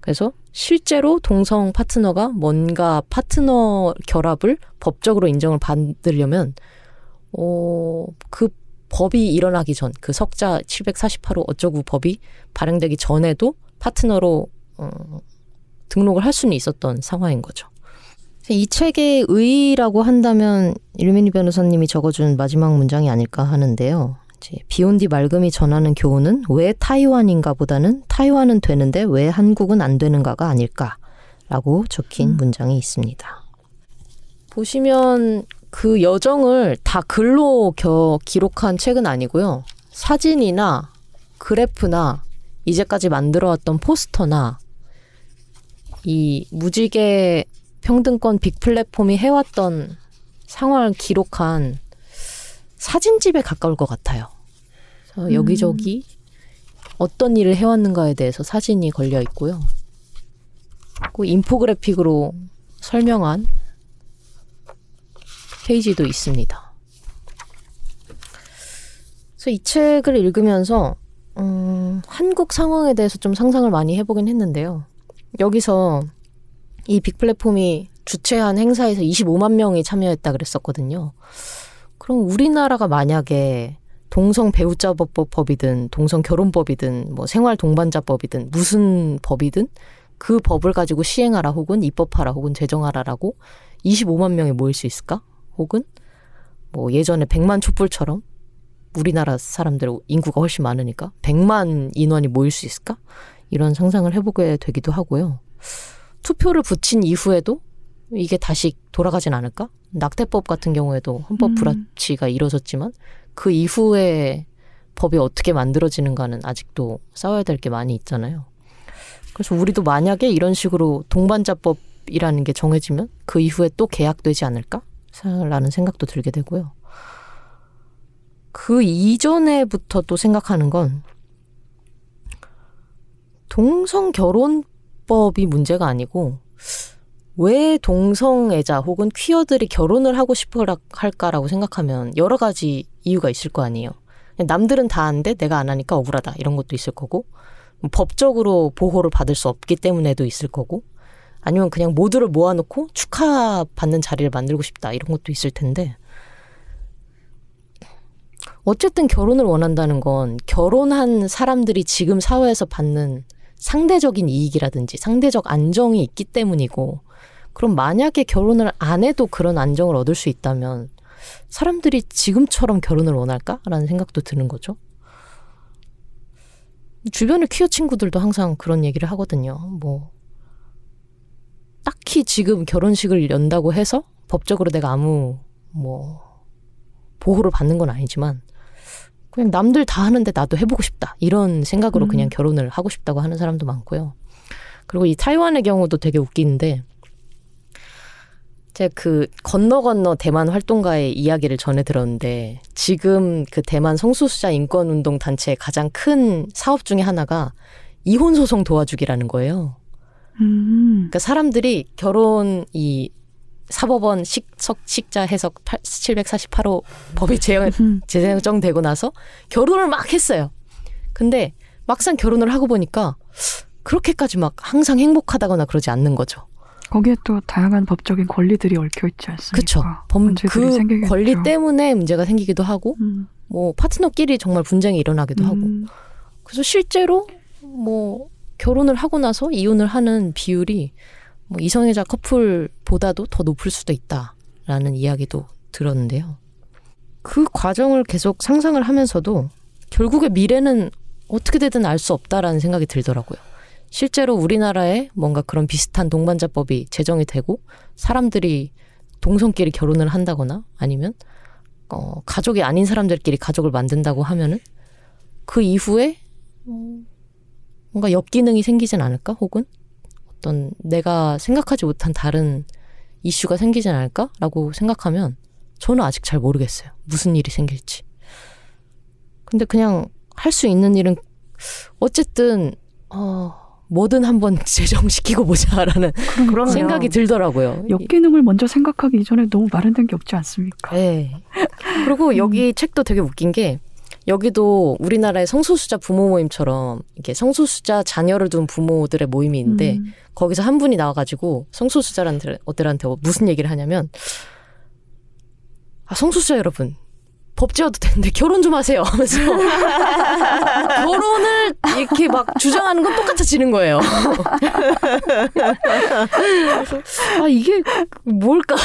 그래서 실제로 동성 파트너가 뭔가 파트너 결합을 법적으로 인정을 받으려면 어, 그 법이 일어나기 전, 그 석자 748호 어쩌구 법이 발행되기 전에도 파트너로 어, 등록을 할 수는 있었던 상황인 거죠. 이 책의 의의라고 한다면 일미니 변호사님이 적어준 마지막 문장이 아닐까 하는데요. 이제 비온디 맑음이 전하는 교훈은 왜 타이완인가 보다는 타이완은 되는데 왜 한국은 안 되는가가 아닐까라고 적힌 문장이 있습니다. 보시면 그 여정을 다 글로 겨, 기록한 책은 아니고요. 사진이나 그래프나 이제까지 만들어왔던 포스터나 이 무지개 평등권 빅 플랫폼이 해왔던 상황을 기록한 사진집에 가까울 것 같아요. 그래서 여기저기 어떤 일을 해왔는가에 대해서 사진이 걸려 있고요. 그 인포그래픽으로 설명한 페이지도 있습니다. 그래서 이 책을 읽으면서 음, 한국 상황에 대해서 좀 상상을 많이 해보긴 했는데요. 여기서 이 빅플랫폼이 주최한 행사에서 25만 명이 참여했다 그랬었거든요. 그럼 우리나라가 만약에 동성 배우자법이든 동성 결혼법이든 뭐 생활 동반자법이든 무슨 법이든 그 법을 가지고 시행하라 혹은 입법하라 혹은 제정하라라고 25만 명이 모일 수 있을까? 혹은 뭐 예전에 100만 촛불처럼 우리나라 사람들 인구가 훨씬 많으니까 100만 인원이 모일 수 있을까? 이런 상상을 해보게 되기도 하고요. 투표를 붙인 이후에도 이게 다시 돌아가진 않을까? 낙태법 같은 경우에도 헌법 음. 불합치가 이뤄졌지만 그 이후에 법이 어떻게 만들어지는가는 아직도 싸워야 될 게 많이 있잖아요. 그래서 우리도 만약에 이런 식으로 동반자법이라는 게 정해지면 그 이후에 또 계약되지 않을까? 라는 생각도 들게 되고요. 그 이전에부터 또 생각하는 건 동성 결혼법이 문제가 아니고 왜 동성애자 혹은 퀴어들이 결혼을 하고 싶어 할까라고 생각하면 여러 가지 이유가 있을 거 아니에요. 남들은 다 하는데 내가 안 하니까 억울하다 이런 것도 있을 거고 뭐 법적으로 보호를 받을 수 없기 때문에도 있을 거고 아니면 그냥 모두를 모아놓고 축하받는 자리를 만들고 싶다 이런 것도 있을 텐데 어쨌든 결혼을 원한다는 건 결혼한 사람들이 지금 사회에서 받는 상대적인 이익이라든지 상대적 안정이 있기 때문이고 그럼 만약에 결혼을 안 해도 그런 안정을 얻을 수 있다면 사람들이 지금처럼 결혼을 원할까라는 생각도 드는 거죠. 주변의 퀴어 친구들도 항상 그런 얘기를 하거든요. 뭐 딱히 지금 결혼식을 연다고 해서 법적으로 내가 아무 뭐 보호를 받는 건 아니지만 그냥 남들 다 하는데 나도 해보고 싶다 이런 생각으로 음. 그냥 결혼을 하고 싶다고 하는 사람도 많고요. 그리고 이 타이완의 경우도 되게 웃기는데 제가 그 건너 건너 대만 활동가의 이야기를 전해 들었는데 지금 그 대만 성소수자 인권 운동 단체의 가장 큰 사업 중에 하나가 이혼 소송 도와주기라는 거예요. 음. 그러니까 사람들이 결혼 이 사법원 식석 식자 해석 748호 법이 제정, 음. 제정되고 나서 결혼을 막 했어요. 근데 막상 결혼을 하고 보니까 그렇게까지 막 항상 행복하다거나 그러지 않는 거죠. 거기에 또 다양한 법적인 권리들이 얽혀 있지 않습니까? 그쵸. 법, 문제들이 그 생기겠죠. 권리 때문에 문제가 생기기도 하고, 음. 뭐, 파트너끼리 정말 분쟁이 일어나기도 하고. 음. 그래서 실제로, 뭐, 결혼을 하고 나서 이혼을 하는 비율이 뭐 이성애자 커플보다도 더 높을 수도 있다라는 이야기도 들었는데요. 그 과정을 계속 상상을 하면서도 결국에 미래는 어떻게 되든 알 수 없다라는 생각이 들더라고요. 실제로 우리나라에 뭔가 그런 비슷한 동반자법이 제정이 되고 사람들이 동성끼리 결혼을 한다거나 아니면 어, 가족이 아닌 사람들끼리 가족을 만든다고 하면은 그 이후에 어, 뭔가 역기능이 생기진 않을까? 혹은 어떤 내가 생각하지 못한 다른 이슈가 생기진 않을까라고 생각하면 저는 아직 잘 모르겠어요. 무슨 일이 생길지. 근데 그냥 할 수 있는 일은 어쨌든 어 뭐든 한번 제정시키고 보자라는 그럼요. 생각이 들더라고요. 역기능을 먼저 생각하기 이전에 너무 마련된 게 없지 않습니까? 네. 그리고 여기 책도 되게 웃긴 게 여기도 우리나라의 성소수자 부모 모임처럼 이렇게 성소수자 자녀를 둔 부모들의 모임이 있는데 음. 거기서 한 분이 나와가지고 성소수자들한테 무슨 얘기를 하냐면 아 성소수자 여러분 법 지어도 되는데 결혼 좀 하세요 하면서 결혼을 이렇게 막 주장하는 건 똑같아지는 거예요. 그래서 아 이게 뭘까?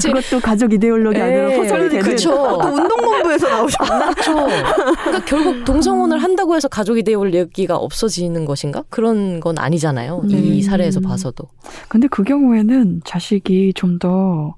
그것도 가족 이데올로기 아니라 예, 포섭이 되는 그쵸. 또 운동본부에서 나오셨나? 그렇죠. 그러니까 결국 동성혼을 한다고 해서 가족이 되올 얘기가 없어지는 것인가? 그런 건 아니잖아요. 이 음. 사례에서 봐서도. 근데 그 경우에는 자식이 좀더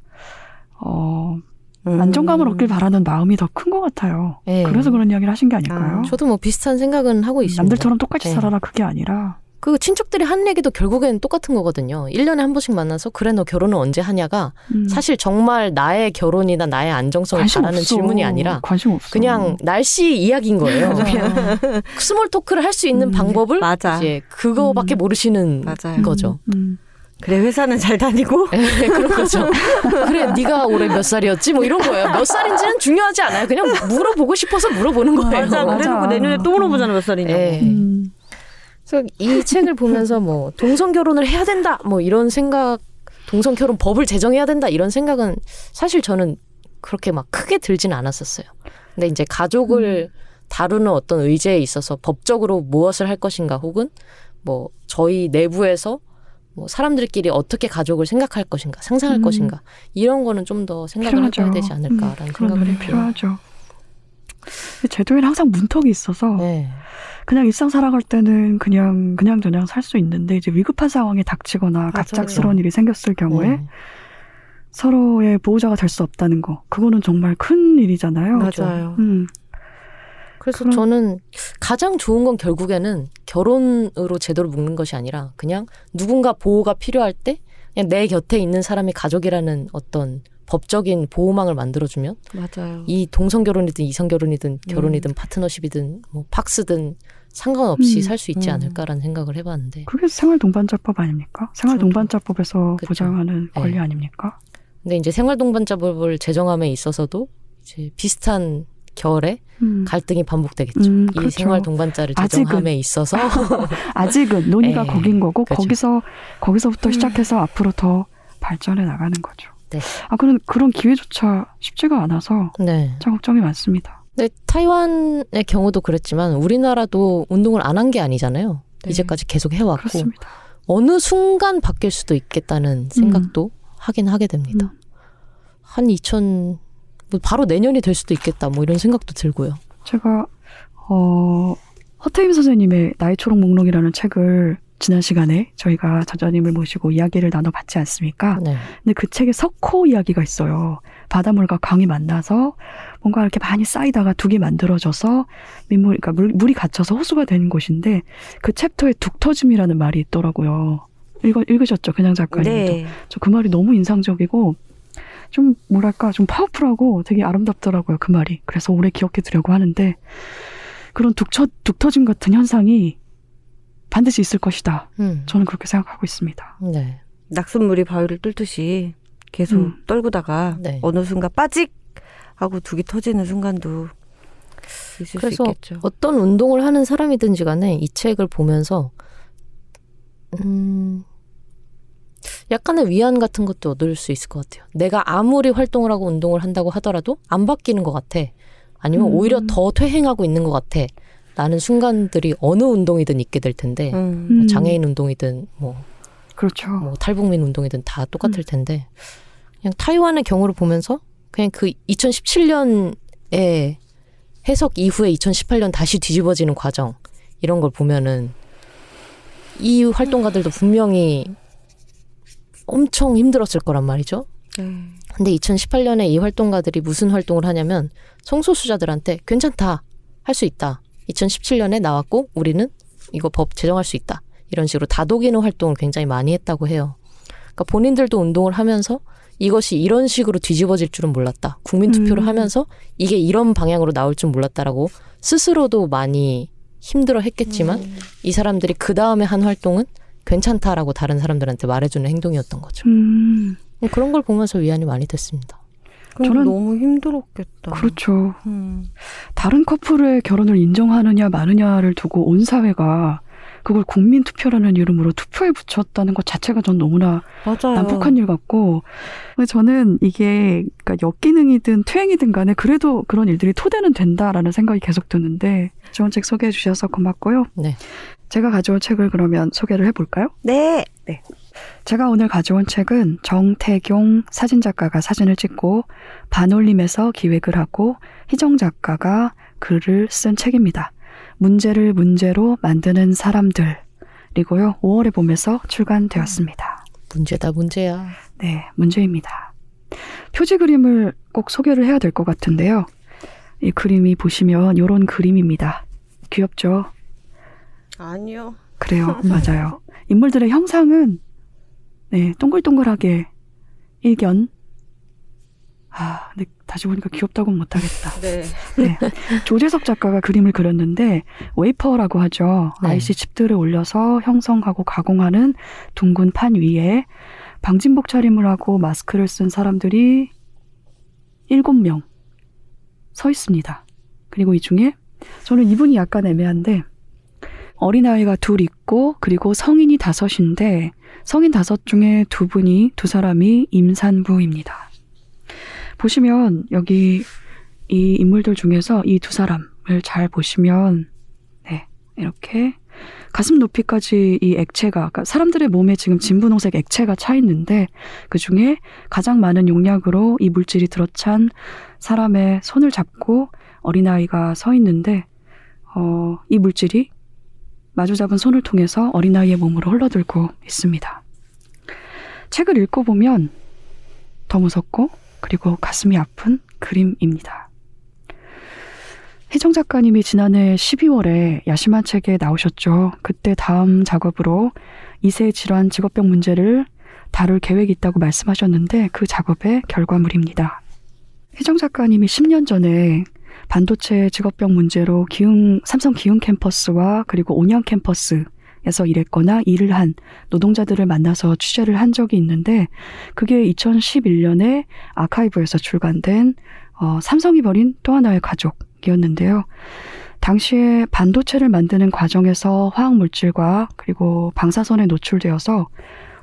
어, 안정감을 얻길 바라는 마음이 더 큰 것 같아요. 예. 그래서 그런 이야기를 하신 게 아닐까요? 아, 저도 뭐 비슷한 생각은 하고 있습니다. 남들처럼 똑같이 네. 살아라 그게 아니라 그 친척들이 한 얘기도 결국엔 똑같은 거거든요. 1년에 한 번씩 만나서 그래 너 결혼은 언제 하냐가 음, 사실 정말 나의 결혼이나 나의 안정성을 바라는 없어. 질문이 아니라 관심 없어. 그냥 날씨 이야기인 거예요. small talk를 할 수 있는 음. 방법을 맞아. 이제 그거밖에 음. 모르시는 맞아요. 거죠. 음, 그래 회사는 잘 다니고 네, 그런 거죠. 그래, 네가 올해 몇 살이었지? 뭐 이런 거예요. 몇 살인지는 중요하지 않아요. 그냥 물어보고 싶어서 물어보는 거예요. 맞아. 맞아. 그래놓고 내년에 또 물어보잖아 몇 살이냐고. 네. 음. 그래서 이 책을 보면서 뭐 동성 결혼을 해야 된다, 뭐 이런 생각, 동성 결혼 법을 제정해야 된다 이런 생각은 사실 저는 그렇게 막 크게 들지는 않았었어요. 근데 이제 가족을 다루는 어떤 의제에 있어서 법적으로 무엇을 할 것인가 혹은 뭐 저희 내부에서 뭐 사람들끼리 어떻게 가족을 생각할 것인가 상상할 음. 것인가 이런 거는 좀 더 생각을 필요하죠. 해봐야 되지 않을까라는 음, 생각을 해요. 필요하죠. 제도에는 항상 문턱이 있어서 네. 그냥 일상 살아갈 때는 그냥 그냥 저냥 살 수 있는데 이제 위급한 상황이 닥치거나 갑작스러운 일이 생겼을 경우에 네. 서로의 보호자가 될 수 없다는 거 그거는 정말 큰 일이잖아요. 맞아요. 음, 그래서 그런- 저는 가장 좋은 건 결국에는 결혼으로 제도를 묶는 것이 아니라 그냥 누군가 보호가 필요할 때 그냥 내 곁에 있는 사람이 가족이라는 어떤 법적인 보호망을 만들어주면 맞아요. 이 동성 결혼이든 이성 결혼이든 결혼이든 파트너십이든 뭐 팍스든 상관없이 음. 살수 있지 음. 않을까라는 생각을 해봤는데 그게 생활 동반자법 아닙니까? 생활 동반자법에서 그쵸. 보장하는 네. 권리 아닙니까? 근데 이제 생활 동반자법을 제정함에 있어서도 이제 비슷한 결에 음. 갈등이 반복되겠죠. 음, 이 그렇죠. 생활 동반자를 아직은. 제정함에 있어서 아직은 논의가 에, 거긴 거고 그쵸. 거기서 거기서부터 음. 시작해서 앞으로 더 발전해 나가는 거죠. 네. 아 그런 그런 기회조차 쉽지가 않아서 네. 참 걱정이 많습니다. 근데 타이완의 경우도 그랬지만 우리나라도 운동을 안 한 게 아니잖아요. 네. 이제까지 계속 해왔고 그렇습니다. 어느 순간 바뀔 수도 있겠다는 생각도 하긴 하게 됩니다. 음. 한 2000, 뭐 바로 내년이 될 수도 있겠다 뭐 이런 생각도 들고요. 제가 어 허태임 선생님의 나의 초록 목록이라는 책을 지난 시간에 저희가 저자님을 모시고 이야기를 나눠봤지 않습니까? 네. 근데 그 책에 석호 이야기가 있어요. 바닷물과 강이 만나서 뭔가 이렇게 많이 쌓이다가 둑이 만들어져서 민물, 그러니까 물, 물이 갇혀서 호수가 된 곳인데 그 챕터에 둑 터짐이라는 말이 있더라고요. 읽어, 읽으셨죠? 그냥 작가님도. 네. 저그 말이 너무 인상적이고 좀 뭐랄까 좀 파워풀하고 되게 아름답더라고요. 그 말이. 그래서 오래 기억해 두려고 하는데 그런 둑, 터, 둑 터짐 같은 현상이 반드시 있을 것이다. 음. 저는 그렇게 생각하고 있습니다. 네. 낙선물이 바위를 뚫듯이 계속 음. 떨구다가 네. 어느 순간 빠직 하고 둑이 터지는 순간도 있을 그래서 수 있겠죠. 어떤 운동을 하는 사람이든지 간에 이 책을 보면서 음 약간의 위안 같은 것도 얻을 수 있을 것 같아요. 내가 아무리 활동을 하고 운동을 한다고 하더라도 안 바뀌는 것 같아. 아니면 음. 오히려 더 퇴행하고 있는 것 같아. 라는 순간들이 어느 운동이든 있게 될 텐데 음. 뭐 음. 장애인 운동이든 뭐, 그렇죠. 뭐 탈북민 운동이든 다 똑같을 텐데 그냥 타이완의 경우를 보면서 그냥 그 2017년에 해석 이후에 2018년 다시 뒤집어지는 과정 이런 걸 보면은 이 활동가들도 분명히 엄청 힘들었을 거란 말이죠. 네. 근데 2018년에 이 활동가들이 무슨 활동을 하냐면 성소수자들한테 괜찮다 할 수 있다. 2017년에 나왔고 우리는 이거 법 제정할 수 있다. 이런 식으로 다독이는 활동을 굉장히 많이 했다고 해요. 그러니까 본인들도 운동을 하면서 이것이 이런 식으로 뒤집어질 줄은 몰랐다. 국민 투표를 음. 하면서 이게 이런 방향으로 나올 줄 몰랐다라고 스스로도 많이 힘들어 했겠지만 음. 이 사람들이 그 다음에 한 활동은 괜찮다라고 다른 사람들한테 말해주는 행동이었던 거죠. 음, 그런 걸 보면서 위안이 많이 됐습니다. 저는- 너무 힘들었겠다. 그렇죠. 음. 다른 커플의 결혼을 인정하느냐 마느냐를 두고 온 사회가 그걸 국민 투표라는 이름으로 투표에 붙였다는 것 자체가 전 너무나 맞아요. 난폭한 일 같고 저는 이게 그러니까 역기능이든 퇴행이든 간에 그래도 그런 일들이 토대는 된다라는 생각이 계속 드는데 좋은 책 소개해 주셔서 고맙고요. 네. 제가 가져온 책을 그러면 소개를 해볼까요? 네. 제가 오늘 가져온 책은 정태경 사진작가가 사진을 찍고 반올림에서 기획을 하고 희정 작가가 글을 쓴 책입니다. 문제를 문제로 만드는 사람들이고요. 5월의 봄에서 출간되었습니다. 문제다 문제야. 네, 문제입니다. 표지 그림을 꼭 소개를 해야 될 것 같은데요. 이 그림이 보시면 이런 그림입니다. 귀엽죠? 아니요. 그래요. 맞아요. 인물들의 형상은 네, 동글동글하게 일견. 아, 근데 다시 보니까 귀엽다고는 못하겠다. 네. 네. 조재석 작가가 그림을 그렸는데 웨이퍼라고 하죠. 네. IC 칩들을 올려서 형성하고 가공하는 둥근 판 위에 방진복 차림을 하고 마스크를 쓴 사람들이 일곱 명 서 있습니다. 그리고 이 중에 저는 이분이 약간 애매한데 어린아이가 둘 있고 그리고 성인이 다섯인데 성인 다섯 중에 두 분이 두 사람이 임산부입니다. 보시면 여기 이 인물들 중에서 이 두 사람을 잘 보시면 네 이렇게 가슴 높이까지 이 액체가 그러니까 사람들의 몸에 지금 진분홍색 액체가 차 있는데 그 중에 가장 많은 용량으로 이 물질이 들어찬 사람의 손을 잡고 어린아이가 서 있는데 어, 이 물질이 마주 잡은 손을 통해서 어린아이의 몸으로 흘러들고 있습니다. 책을 읽고 보면 더 무섭고 그리고 가슴이 아픈 그림입니다. 혜정 작가님이 지난해 12월에 야심한 책에 나오셨죠. 그때 다음 작업으로 이세 질환 직업병 문제를 다룰 계획이 있다고 말씀하셨는데 그 작업의 결과물입니다. 혜정 작가님이 10년 전에 반도체 직업병 문제로 기흥 삼성 기흥 캠퍼스와 그리고 온양 캠퍼스 에서 일했거나 일을 한 노동자들을 만나서 취재를 한 적이 있는데 그게 2011년에 아카이브에서 출간된 어, 삼성이 버린 또 하나의 가족이었는데요. 당시에 반도체를 만드는 과정에서 화학물질과 그리고 방사선에 노출되어서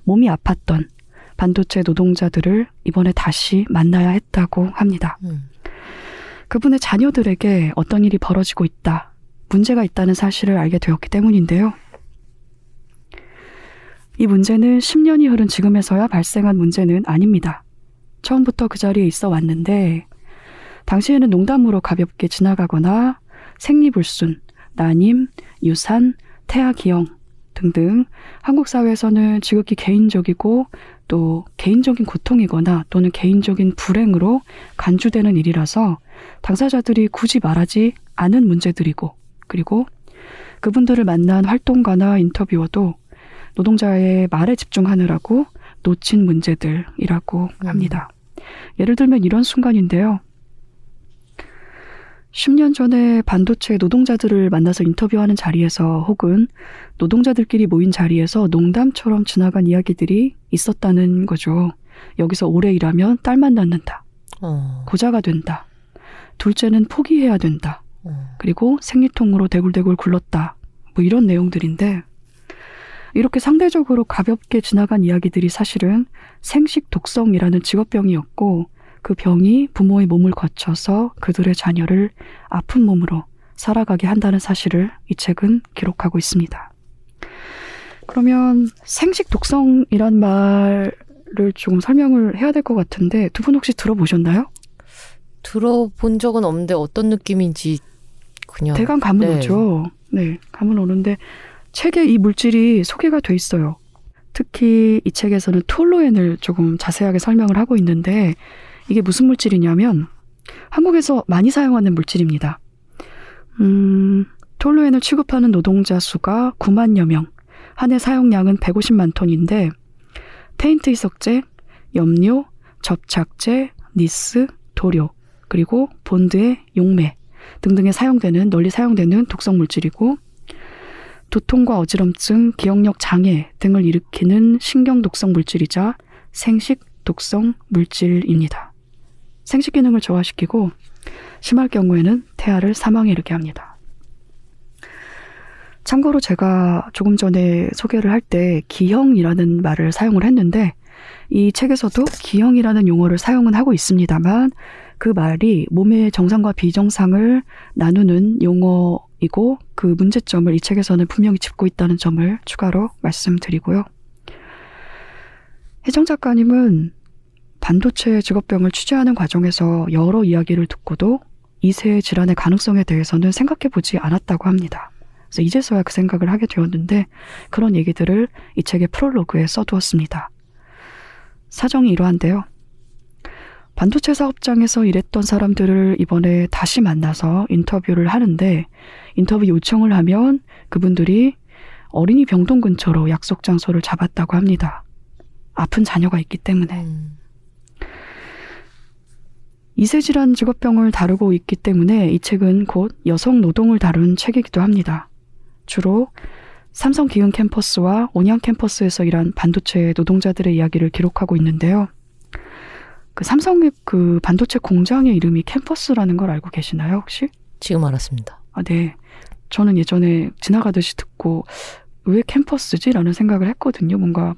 몸이 아팠던 반도체 노동자들을 이번에 다시 만나야 했다고 합니다. 음. 그분의 자녀들에게 어떤 일이 벌어지고 있다, 문제가 있다는 사실을 알게 되었기 때문인데요. 이 문제는 10년이 흐른 지금에서야 발생한 문제는 아닙니다. 처음부터 그 자리에 있어 왔는데, 당시에는 농담으로 가볍게 지나가거나 생리불순, 난임, 유산, 태아기형 등등 한국 사회에서는 지극히 개인적이고 또 개인적인 고통이거나 또는 개인적인 불행으로 간주되는 일이라서 당사자들이 굳이 말하지 않은 문제들이고 그리고 그분들을 만난 활동가나 인터뷰어도 노동자의 말에 집중하느라고 놓친 문제들이라고 음. 합니다. 예를 들면 이런 순간인데요. 10년 전에 반도체 노동자들을 만나서 인터뷰하는 자리에서 혹은 노동자들끼리 모인 자리에서 농담처럼 지나간 이야기들이 있었다는 거죠. 여기서 오래 일하면 딸만 낳는다. 어. 고자가 된다. 둘째는 포기해야 된다. 어. 그리고 생리통으로 대굴대굴 굴렀다. 뭐 이런 내용들인데 이렇게 상대적으로 가볍게 지나간 이야기들이 사실은 생식 독성이라는 직업병이었고 그 병이 부모의 몸을 거쳐서 그들의 자녀를 아픈 몸으로 살아가게 한다는 사실을 이 책은 기록하고 있습니다. 그러면 생식 독성이란 말을 조금 설명을 해야 될 것 같은데 두 분 혹시 들어보셨나요? 들어본 적은 없는데 어떤 느낌인지 그냥 대강 감은 네. 오죠. 네, 감은 오는데 책에 이 물질이 소개가 돼 있어요. 특히 이 책에서는 톨로엔을 조금 자세하게 설명을 하고 있는데 이게 무슨 물질이냐면 한국에서 많이 사용하는 물질입니다. 음, 톨로엔을 취급하는 노동자 수가 9만여 명, 한 해 사용량은 150만 톤인데 페인트 희석제, 염료, 접착제, 니스, 도료, 그리고 본드의 용매 등등에 사용되는 널리 사용되는 독성 물질이고 두통과 어지럼증, 기억력 장애 등을 일으키는 신경 독성 물질이자 생식 독성 물질입니다. 생식 기능을 저하시키고 심할 경우에는 태아를 사망에 이르게 합니다. 참고로 제가 조금 전에 소개를 할 때 기형이라는 말을 사용을 했는데 이 책에서도 기형이라는 용어를 사용은 하고 있습니다만 그 말이 몸의 정상과 비정상을 나누는 용어이고 그 문제점을 이 책에서는 분명히 짚고 있다는 점을 추가로 말씀드리고요. 혜정 작가님은 반도체 직업병을 취재하는 과정에서 여러 이야기를 듣고도 이세 질환의 가능성에 대해서는 생각해 보지 않았다고 합니다. 그래서 이제서야 그 생각을 하게 되었는데 그런 얘기들을 이 책의 프롤로그에 써두었습니다. 사정이 이러한데요. 반도체 사업장에서 일했던 사람들을 이번에 다시 만나서 인터뷰를 하는데 인터뷰 요청을 하면 그분들이 어린이 병동 근처로 약속 장소를 잡았다고 합니다. 아픈 자녀가 있기 때문에. 음. 이세질환 직업병을 다루고 있기 때문에 이 책은 곧 여성 노동을 다룬 책이기도 합니다. 주로 삼성 기흥 캠퍼스와 온양 캠퍼스에서 일한 반도체 노동자들의 이야기를 기록하고 있는데요. 그 삼성의 그 반도체 공장의 이름이 캠퍼스라는 걸 알고 계시나요, 혹시? 지금 알았습니다. 아, 네. 저는 예전에 지나가듯이 듣고 왜 캠퍼스지 라는 생각을 했거든요. 뭔가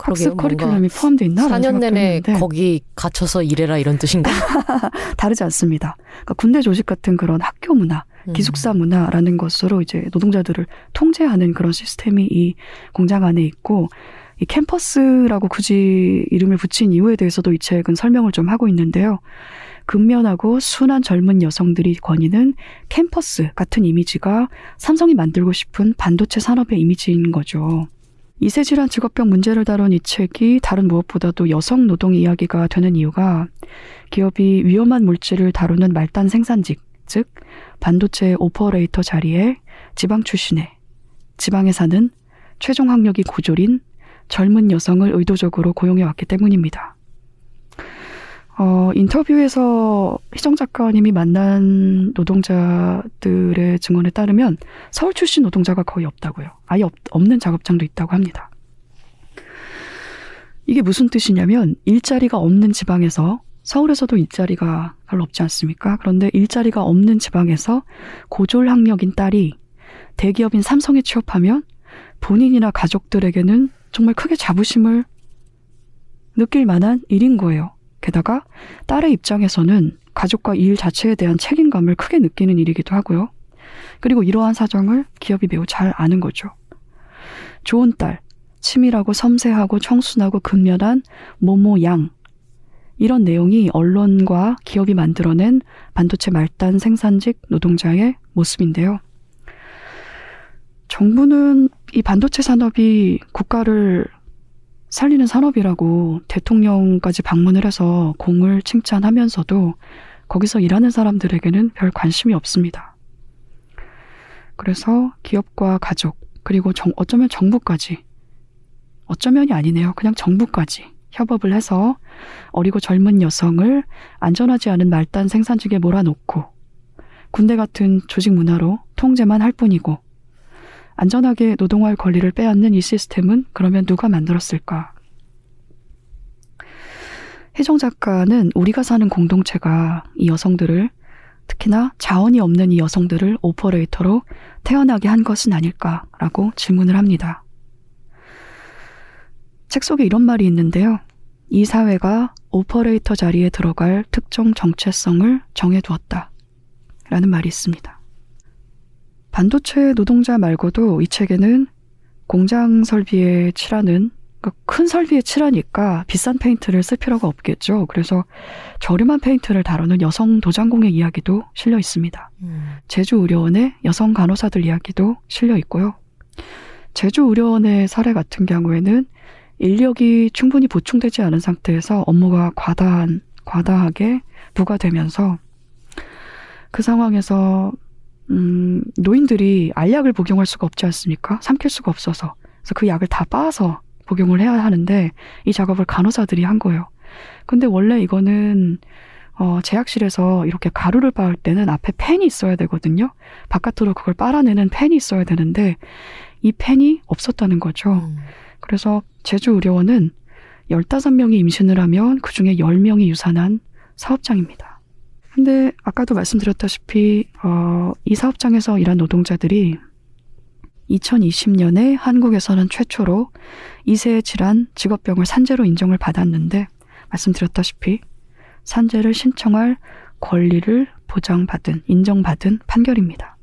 학습 커리큘럼이 포함되어 있나? 4년 내내 거기 갇혀서 일해라 이런 뜻인가? 다르지 않습니다. 그러니까 군대 조직 같은 그런 학교 문화, 음. 기숙사 문화라는 것으로 이제 노동자들을 통제하는 그런 시스템이 이 공장 안에 있고 이 캠퍼스라고 굳이 이름을 붙인 이유에 대해서도 이 책은 설명을 좀 하고 있는데요. 근면하고 순한 젊은 여성들이 거니는 캠퍼스 같은 이미지가 삼성이 만들고 싶은 반도체 산업의 이미지인 거죠. 이세질환 직업병 문제를 다룬 이 책이 다른 무엇보다도 여성 노동 이야기가 되는 이유가 기업이 위험한 물질을 다루는 말단 생산직, 즉 반도체 오퍼레이터 자리에 지방 출신의 지방에 사는 최종 학력이 고졸인 젊은 여성을 의도적으로 고용해 왔기 때문입니다. 어, 인터뷰에서 희정 작가님이 만난 노동자들의 증언에 따르면 서울 출신 노동자가 거의 없다고요. 아예 없, 없는 작업장도 있다고 합니다. 이게 무슨 뜻이냐면 일자리가 없는 지방에서 서울에서도 일자리가 별로 없지 않습니까? 그런데 일자리가 없는 지방에서 고졸 학력인 딸이 대기업인 삼성에 취업하면 본인이나 가족들에게는 정말 크게 자부심을 느낄 만한 일인 거예요. 게다가 딸의 입장에서는 가족과 일 자체에 대한 책임감을 크게 느끼는 일이기도 하고요. 그리고 이러한 사정을 기업이 매우 잘 아는 거죠. 좋은 딸, 치밀하고 섬세하고 청순하고 근면한 모모 양. 이런 내용이 언론과 기업이 만들어낸 반도체 말단 생산직 노동자의 모습인데요. 정부는 이 반도체 산업이 국가를 살리는 산업이라고 대통령까지 방문을 해서 공을 칭찬하면서도 거기서 일하는 사람들에게는 별 관심이 없습니다. 그래서 기업과 가족, 그리고 정, 어쩌면 정부까지, 어쩌면이 아니네요. 그냥 정부까지 협업을 해서 어리고 젊은 여성을 안전하지 않은 말단 생산직에 몰아놓고 군대 같은 조직 문화로 통제만 할 뿐이고 안전하게 노동할 권리를 빼앗는 이 시스템은 그러면 누가 만들었을까? 희정 작가는 우리가 사는 공동체가 이 여성들을 특히나 자원이 없는 이 여성들을 오퍼레이터로 태어나게 한 것은 아닐까라고 질문을 합니다. 책 속에 이런 말이 있는데요. 이 사회가 오퍼레이터 자리에 들어갈 특정 정체성을 정해두었다. 라는 말이 있습니다. 반도체 노동자 말고도 이 책에는 공장 설비에 칠하는 그러니까 큰 설비에 칠하니까 비싼 페인트를 쓸 필요가 없겠죠. 그래서 저렴한 페인트를 다루는 여성 도장공의 이야기도 실려 있습니다. 음. 제주 의료원의 여성 간호사들 이야기도 실려 있고요. 제주 의료원의 사례 같은 경우에는 인력이 충분히 보충되지 않은 상태에서 업무가 과다한, 과다하게 부과되면서 그 상황에서 음, 노인들이 알약을 복용할 수가 없지 않습니까? 삼킬 수가 없어서. 그래서 그 약을 다 빻아서 복용을 해야 하는데 이 작업을 간호사들이 한 거예요. 근데 원래 이거는 어, 제약실에서 이렇게 가루를 빻을 때는 앞에 펜이 있어야 되거든요. 바깥으로 그걸 빨아내는 펜이 있어야 되는데 이 펜이 없었다는 거죠. 음. 그래서 제주 의료원은 15명이 임신을 하면 그 중에 10명이 유산한 사업장입니다. 근데 아까도 말씀드렸다시피 어, 이 사업장에서 일한 노동자들이 2020년에 한국에서는 최초로 이세의 질환 직업병을 산재로 인정을 받았는데 말씀드렸다시피 산재를 신청할 권리를 보장받은 인정받은 판결입니다.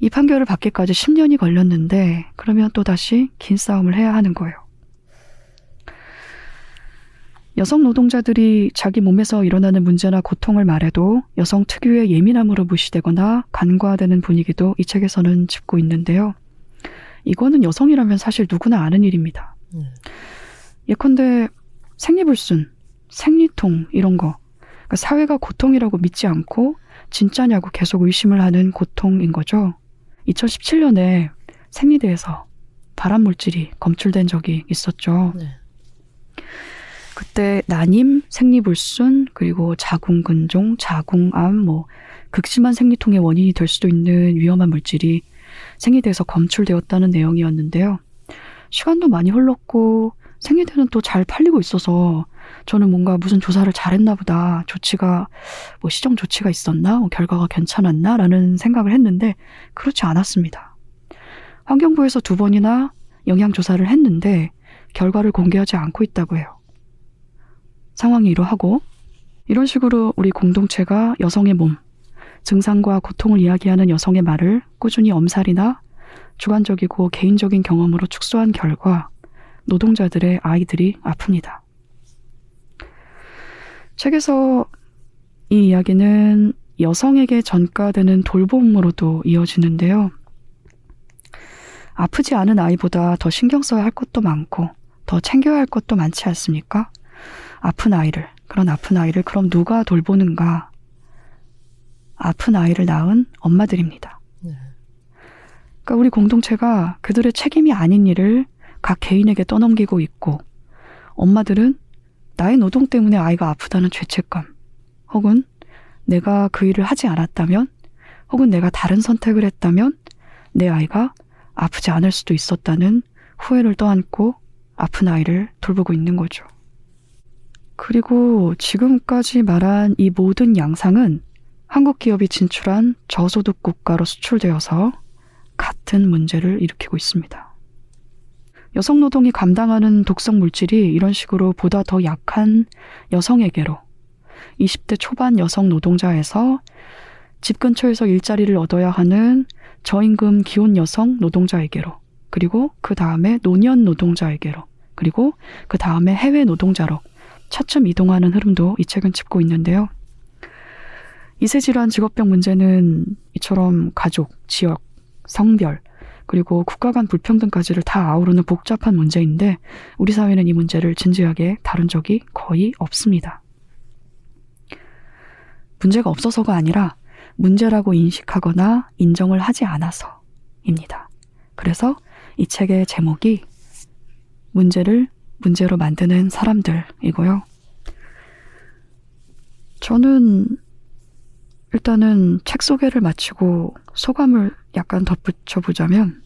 이 판결을 받기까지 10년이 걸렸는데 그러면 또 다시 긴 싸움을 해야 하는 거예요. 여성 노동자들이 자기 몸에서 일어나는 문제나 고통을 말해도 여성 특유의 예민함으로 무시되거나 간과되는 분위기도 이 책에서는 짚고 있는데요. 이거는 여성이라면 사실 누구나 아는 일입니다. 음. 예컨대 생리불순, 생리통 이런 거 그러니까 사회가 고통이라고 믿지 않고 진짜냐고 계속 의심을 하는 고통인 거죠. 2017년에 생리대에서 발암 물질이 검출된 적이 있었죠. 네. 그때 난임, 생리불순, 그리고 자궁근종, 자궁암, 뭐 극심한 생리통의 원인이 될 수도 있는 위험한 물질이 생리대에서 검출되었다는 내용이었는데요. 시간도 많이 흘렀고 생리대는 또 잘 팔리고 있어서 저는 뭔가 무슨 조사를 잘했나 보다. 조치가 뭐 시정 조치가 있었나? 뭐 결과가 괜찮았나 라는 생각을 했는데 그렇지 않았습니다. 환경부에서 두 번이나 영양 조사를 했는데 결과를 공개하지 않고 있다고 해요. 상황이 이러하고 이런 식으로 우리 공동체가 여성의 몸, 증상과 고통을 이야기하는 여성의 말을 꾸준히 엄살이나 주관적이고 개인적인 경험으로 축소한 결과 노동자들의 아이들이 아픕니다. 책에서 이 이야기는 여성에게 전가되는 돌봄으로도 이어지는데요. 아프지 않은 아이보다 더 신경 써야 할 것도 많고 더 챙겨야 할 것도 많지 않습니까? 아픈 아이를, 그런 아픈 아이를 그럼 누가 돌보는가? 아픈 아이를 낳은 엄마들입니다. 네. 그러니까 우리 공동체가 그들의 책임이 아닌 일을 각 개인에게 떠넘기고 있고 엄마들은 나의 노동 때문에 아이가 아프다는 죄책감 혹은 내가 그 일을 하지 않았다면 혹은 내가 다른 선택을 했다면 내 아이가 아프지 않을 수도 있었다는 후회를 떠안고 아픈 아이를 돌보고 있는 거죠. 그리고 지금까지 말한 이 모든 양상은 한국 기업이 진출한 저소득 국가로 수출되어서 같은 문제를 일으키고 있습니다. 여성 노동이 감당하는 독성 물질이 이런 식으로 보다 더 약한 여성에게로 20대 초반 여성 노동자에서 집 근처에서 일자리를 얻어야 하는 저임금 기혼 여성 노동자에게로 그리고 그 다음에 노년 노동자에게로 그리고 그 다음에 해외 노동자로 차츰 이동하는 흐름도 이 책은 짚고 있는데요. 이세질환 직업병 문제는 이처럼 가족, 지역, 성별, 그리고 국가 간 불평등까지를 다 아우르는 복잡한 문제인데 우리 사회는 이 문제를 진지하게 다룬 적이 거의 없습니다. 문제가 없어서가 아니라 문제라고 인식하거나 인정을 하지 않아서입니다. 그래서 이 책의 제목이 문제를 문제로 만드는 사람들이고요. 저는 일단은 책 소개를 마치고 소감을 약간 덧붙여 보자면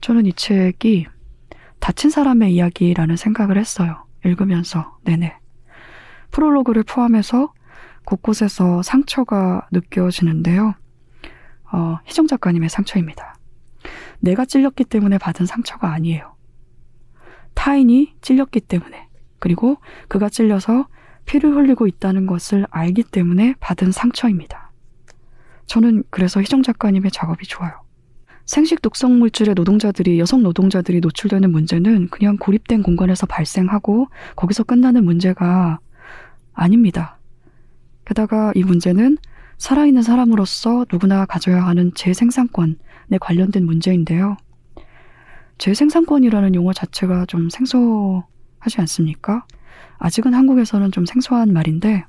저는 이 책이 다친 사람의 이야기라는 생각을 했어요. 읽으면서 내내. 프롤로그를 포함해서 곳곳에서 상처가 느껴지는데요. 어, 희정 작가님의 상처입니다. 내가 찔렸기 때문에 받은 상처가 아니에요. 타인이 찔렸기 때문에, 그리고 그가 찔려서 피를 흘리고 있다는 것을 알기 때문에 받은 상처입니다. 저는 그래서 희정 작가님의 작업이 좋아요. 생식 독성 물질의 노동자들이 여성 노동자들이 노출되는 문제는 그냥 고립된 공간에서 발생하고 거기서 끝나는 문제가 아닙니다. 게다가 이 문제는 살아있는 사람으로서 누구나 가져야 하는 재생산권에 관련된 문제인데요. 재생산권이라는 용어 자체가 좀 생소하지 않습니까? 아직은 한국에서는 좀 생소한 말인데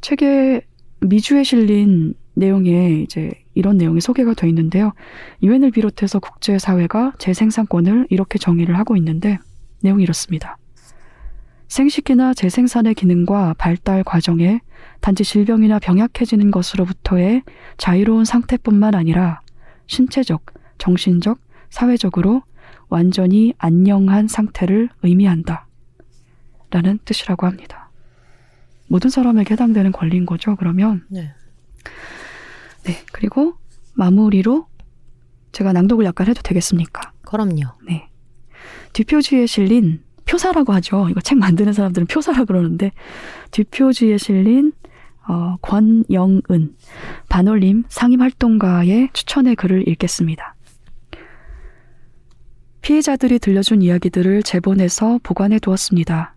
책에 미주에 실린 내용에 이제 이런 내용이 소개가 돼 있는데요. 유엔을 비롯해서 국제사회가 재생산권을 이렇게 정의를 하고 있는데 내용이 이렇습니다. 생식기나 재생산의 기능과 발달 과정에 단지 질병이나 병약해지는 것으로부터의 자유로운 상태뿐만 아니라 신체적, 정신적, 사회적으로 완전히 안녕한 상태를 의미한다. 라는 뜻이라고 합니다. 모든 사람에게 해당되는 권리인 거죠, 그러면. 네. 네, 그리고 마무리로 제가 낭독을 약간 해도 되겠습니까? 그럼요. 네. 뒷표지에 실린 표사라고 하죠. 이거 책 만드는 사람들은 표사라 그러는데 뒷표지에 실린 어, 권영은 반올림 상임활동가의 추천의 글을 읽겠습니다. 피해자들이 들려준 이야기들을 제본해서 보관해 두었습니다.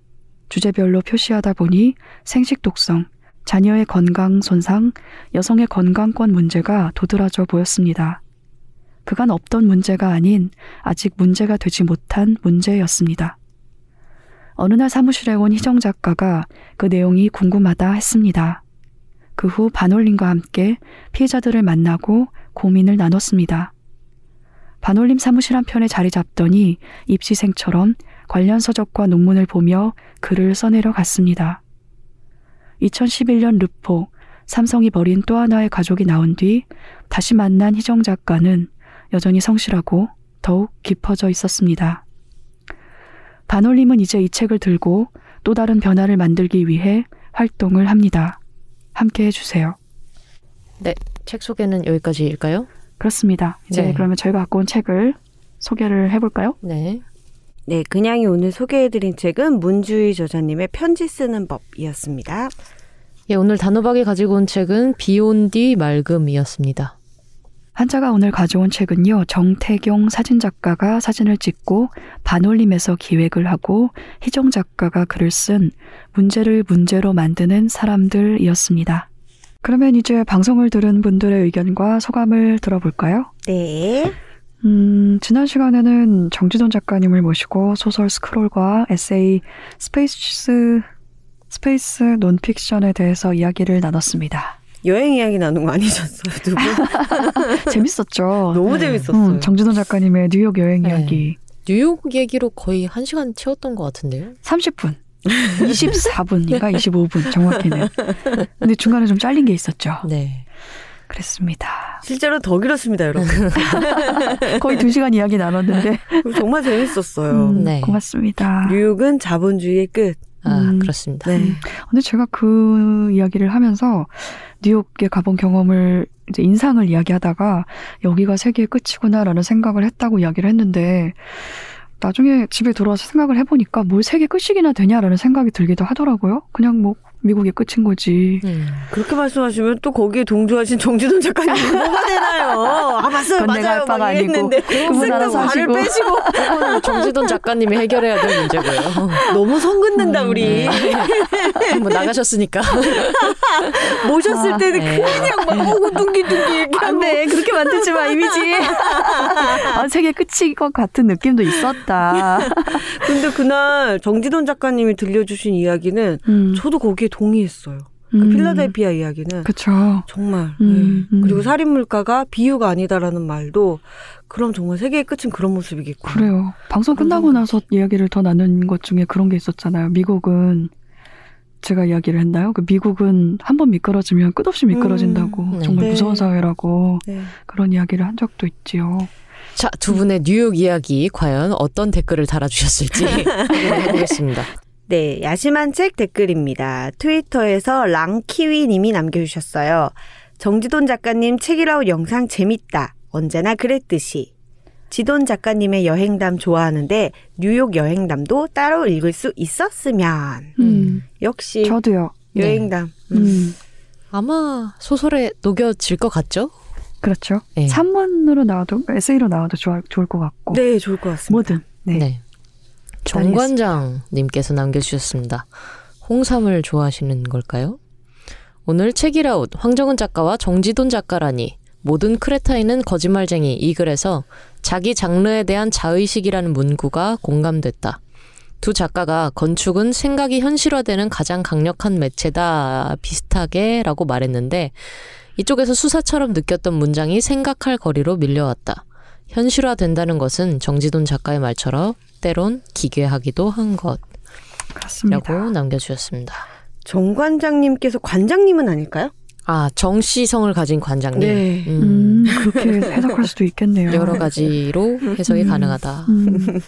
주제별로 표시하다 보니 생식 독성, 자녀의 건강 손상, 여성의 건강권 문제가 도드라져 보였습니다. 그간 없던 문제가 아닌 아직 문제가 되지 못한 문제였습니다. 어느 날 사무실에 온 희정 작가가 그 내용이 궁금하다 했습니다. 그 후 반올림과 함께 피해자들을 만나고 고민을 나눴습니다. 반올림 사무실 한편에 자리 잡더니 입시생처럼 관련 서적과 논문을 보며 글을 써내려 갔습니다. 2011년 르포, 삼성이 버린 또 하나의 가족이 나온 뒤 다시 만난 희정 작가는 여전히 성실하고 더욱 깊어져 있었습니다. 반올림은 이제 이 책을 들고 또 다른 변화를 만들기 위해 활동을 합니다. 함께 해주세요. 책 소개는 여기까지일까요? 그렇습니다. 이제 네. 그러면 저희가 갖고 온 책을 소개를 해볼까요? 네. 네, 그냥이 오늘 소개해드린 책은 문주희 저자님의 편지 쓰는 법이었습니다. 예, 오늘 단호박이 가지고 온 책은 비온 뒤 맑음이었습니다. 한자가 오늘 가져온 책은요, 정태경 사진작가가 사진을 찍고 반올림에서 기획을 하고 희정 작가가 글을 쓴 문제를 문제로 만드는 사람들이었습니다. 그러면 이제 방송을 들은 분들의 의견과 소감을 들어볼까요? 네. 음, 지난 시간에는 정지돈 작가님을 모시고 소설 스크롤과 에세이 스페이스, 스페이스 논픽션에 대해서 이야기를 나눴습니다. 여행 이야기 나눈 거 아니셨어요, 두 분? 재밌었죠? 너무 네. 재밌었어요. 음, 정지돈 작가님의 뉴욕 여행 네. 이야기. 뉴욕 얘기로 거의 한 시간 채웠던 것 같은데요. 30분. 24분인가 25분 정확히는. 근데 중간에 좀 잘린 게 있었죠. 네. 그랬습니다. 실제로 더 길었습니다, 여러분. 거의 두 시간 이야기 나눴는데 정말 재밌었어요. 음, 네. 고맙습니다. 뉴욕은 자본주의의 끝. 아, 음. 그렇습니다. 네. 근데 제가 그 이야기를 하면서 뉴욕에 가본 경험을 이제 인상을 이야기하다가 여기가 세계의 끝이구나라는 생각을 했다고 이야기를 했는데 나중에 집에 돌아와서 생각을 해보니까 뭘 세계 끝이기나 되냐라는 생각이 들기도 하더라고요. 그냥 뭐 미국의 끝인 거지. 음. 그렇게 말씀하시면 또 거기에 동조하신 정지돈 작가님 뭐가 되나요? 아 맞아요, 맞아요. 막 이랬는데 그분 쓱 알아서 발을 하시고. 빼시고 정지돈 작가님이 해결해야 될 문제고요. 너무 성 긋는다 음, 우리 뭐 나가셨으니까. 모셨을 아, 때는 네. 그냥 막 오고 둥기둥기 이렇게 하고 안돼 그렇게 만들지 마 이미지. 아, 세계 끝일 것 같은 느낌도 있었다. 근데 그날 정지돈 작가님이 들려주신 이야기는 음, 저도 거기에 동의했어요. 그 음. 필라델피아 이야기는 그쵸. 정말 음, 네. 음. 그리고 살인 물가가 비유가 아니다라는 말도 그럼 정말 세계의 끝은 그런 모습이겠구나. 그래요. 방송 끝나고 그런 나서 이야기를 더 나눈 것 중에 그런 게 있었잖아요. 미국은 제가 이야기를 했나요? 그 미국은 한 번 미끄러지면 끝없이 미끄러진다고 음, 네. 정말 네. 무서운 사회라고 네. 그런 이야기를 한 적도 있지요. 자, 두 분의 뉴욕 이야기 과연 어떤 댓글을 달아주셨을지 한번 해보겠습니다. 네, 야심한 책 댓글입니다. 트위터에서 랑키위님이 남겨주셨어요. 정지돈 작가님 책이라웃 영상 재밌다. 언제나 그랬듯이. 지돈 작가님의 여행담 좋아하는데 뉴욕 여행담도 따로 읽을 수 있었으면. 음, 역시 저도요. 여행담. 음. 음, 아마 소설에 녹여질 것 같죠? 그렇죠. 네. 산문으로 나와도 에세이로 나와도 좋아, 좋을 것 같고 네, 좋을 것 같습니다. 뭐든. 네. 네. 정관장님께서 남겨주셨습니다. 홍삼을 좋아하시는 걸까요? 오늘 책이라웃 황정은 작가와 정지돈 작가라니 모든 크레타인은 거짓말쟁이 이 글에서 자기 장르에 대한 자의식이라는 문구가 공감됐다. 두 작가가 건축은 생각이 현실화되는 가장 강력한 매체다 비슷하게 라고 말했는데 이쪽에서 수사처럼 느꼈던 문장이 생각할 거리로 밀려왔다. 현실화된다는 것은 정지돈 작가의 말처럼 때론 기괴하기도 한 것이라고. 남겨주셨습니다. 정 관장님께서 관장님은 아닐까요? 아 정시성을 가진 관장님. 네. 음, 음, 그렇게 해석할 수도 있겠네요. 여러 가지로 해석이 음. 가능하다. 음.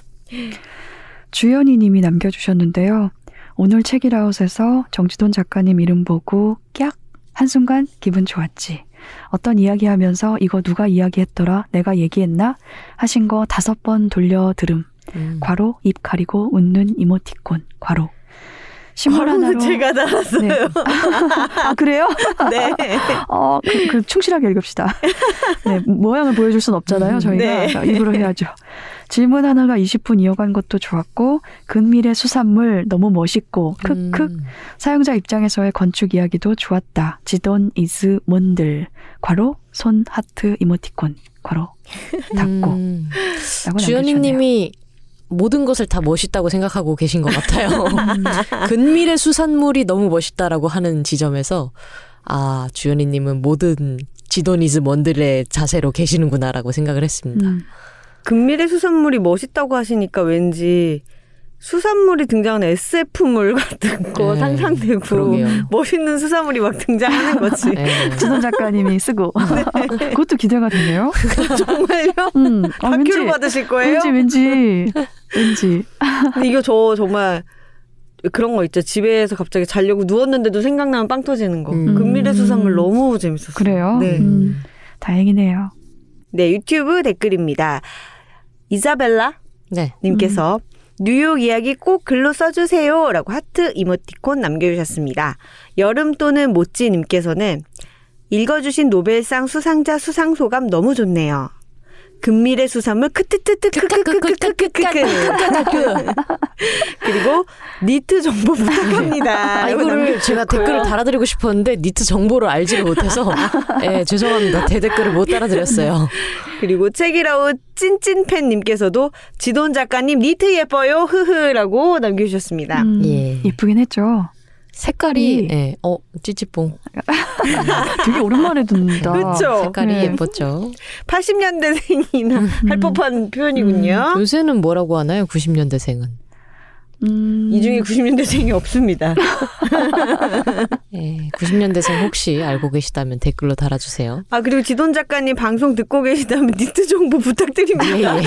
주연이 님이 남겨주셨는데요. 오늘 책이라웃에서 정지돈 작가님 이름 보고 깍! 한순간 기분 좋았지. 어떤 이야기 하면서 이거 누가 이야기했더라? 내가 얘기했나? 하신 거 다섯 번 돌려 들음. 음. 괄호, 입 가리고 웃는 이모티콘. 괄호. 바로는 하나로. 제가 달았어요. 네. 아, 그래요? 네. 어, 그, 그 충실하게 읽읍시다. 네, 모양을 보여줄 순 없잖아요, 저희가. 네. 자, 입으로 해야죠. 질문 하나가 20분 이어간 것도 좋았고, 근미래 수산물 너무 멋있고, 크크. 음. 사용자 입장에서의 건축 이야기도 좋았다. 지돈 is 뭔들. 괄호, 손, 하트, 이모티콘. 괄호, 닫고. 음. 라고 남겨주셨네요. 주연이님이 모든 것을 다 멋있다고 생각하고 계신 것 같아요. 음. 근미래 수산물이 너무 멋있다라고 하는 지점에서 아 주연이님은 모든 지돈 is 뭔들의 자세로 계시는구나라고 생각을 했습니다. 음, 근미래 수산물이 멋있다고 하시니까 왠지 수산물이 등장하는 SF물 같은 거 네, 상상되고 그러게요. 멋있는 수산물이 막 등장하는 거지. 네. 지돈 작가님이 쓰고. 그것도 기대가 되네요. 정말요? 음, 아, 왠지, 다큐를 받으실 거예요? 왠지, 왠지, 왠지. 근데 이거 저 정말 그런 거 있죠. 집에서 갑자기 자려고 누웠는데도 생각나면 빵 터지는 거. 음. 금밀의 수산물 너무 재밌었어요. 그래요? 네. 음, 다행이네요. 네, 유튜브 댓글입니다. 이사벨라 네. 님께서 뉴욕 이야기 꼭 글로 써주세요. 라고 하트 이모티콘 남겨주셨습니다. 여름 또는 모찌님께서는 읽어주신 노벨상 수상자 수상 소감 너무 좋네요. 금밀의 수산물 크트트트크크크크크크크 그리고 니트 정보 부탁합니다. 아, 이거를 제가 댓글을 달아드리고 싶었는데 니트 정보를 알지를 못해서 예, 죄송합니다. 대댓글을 못 달아드렸어요. 그리고 책이라웃 찐찐팬님께서도 지돈 작가님 니트 예뻐요 흐흐라고 남겨주셨습니다. 음, 예. 예쁘긴 했죠. 색깔이 예, 어 찌찌뽕 되게 오랜만에 듣는다. 그쵸? 색깔이 네. 예뻤죠. 80년대생이나 할 법한 표현이군요. 요새는 뭐라고 하나요? 90년대생은 음, 이 중에 90년대생이 없습니다. 예, 90년대생 혹시 알고 계시다면 댓글로 달아주세요. 아 그리고 지돈 작가님 방송 듣고 계시다면 니트 정보 예, 부탁드립니다. 예.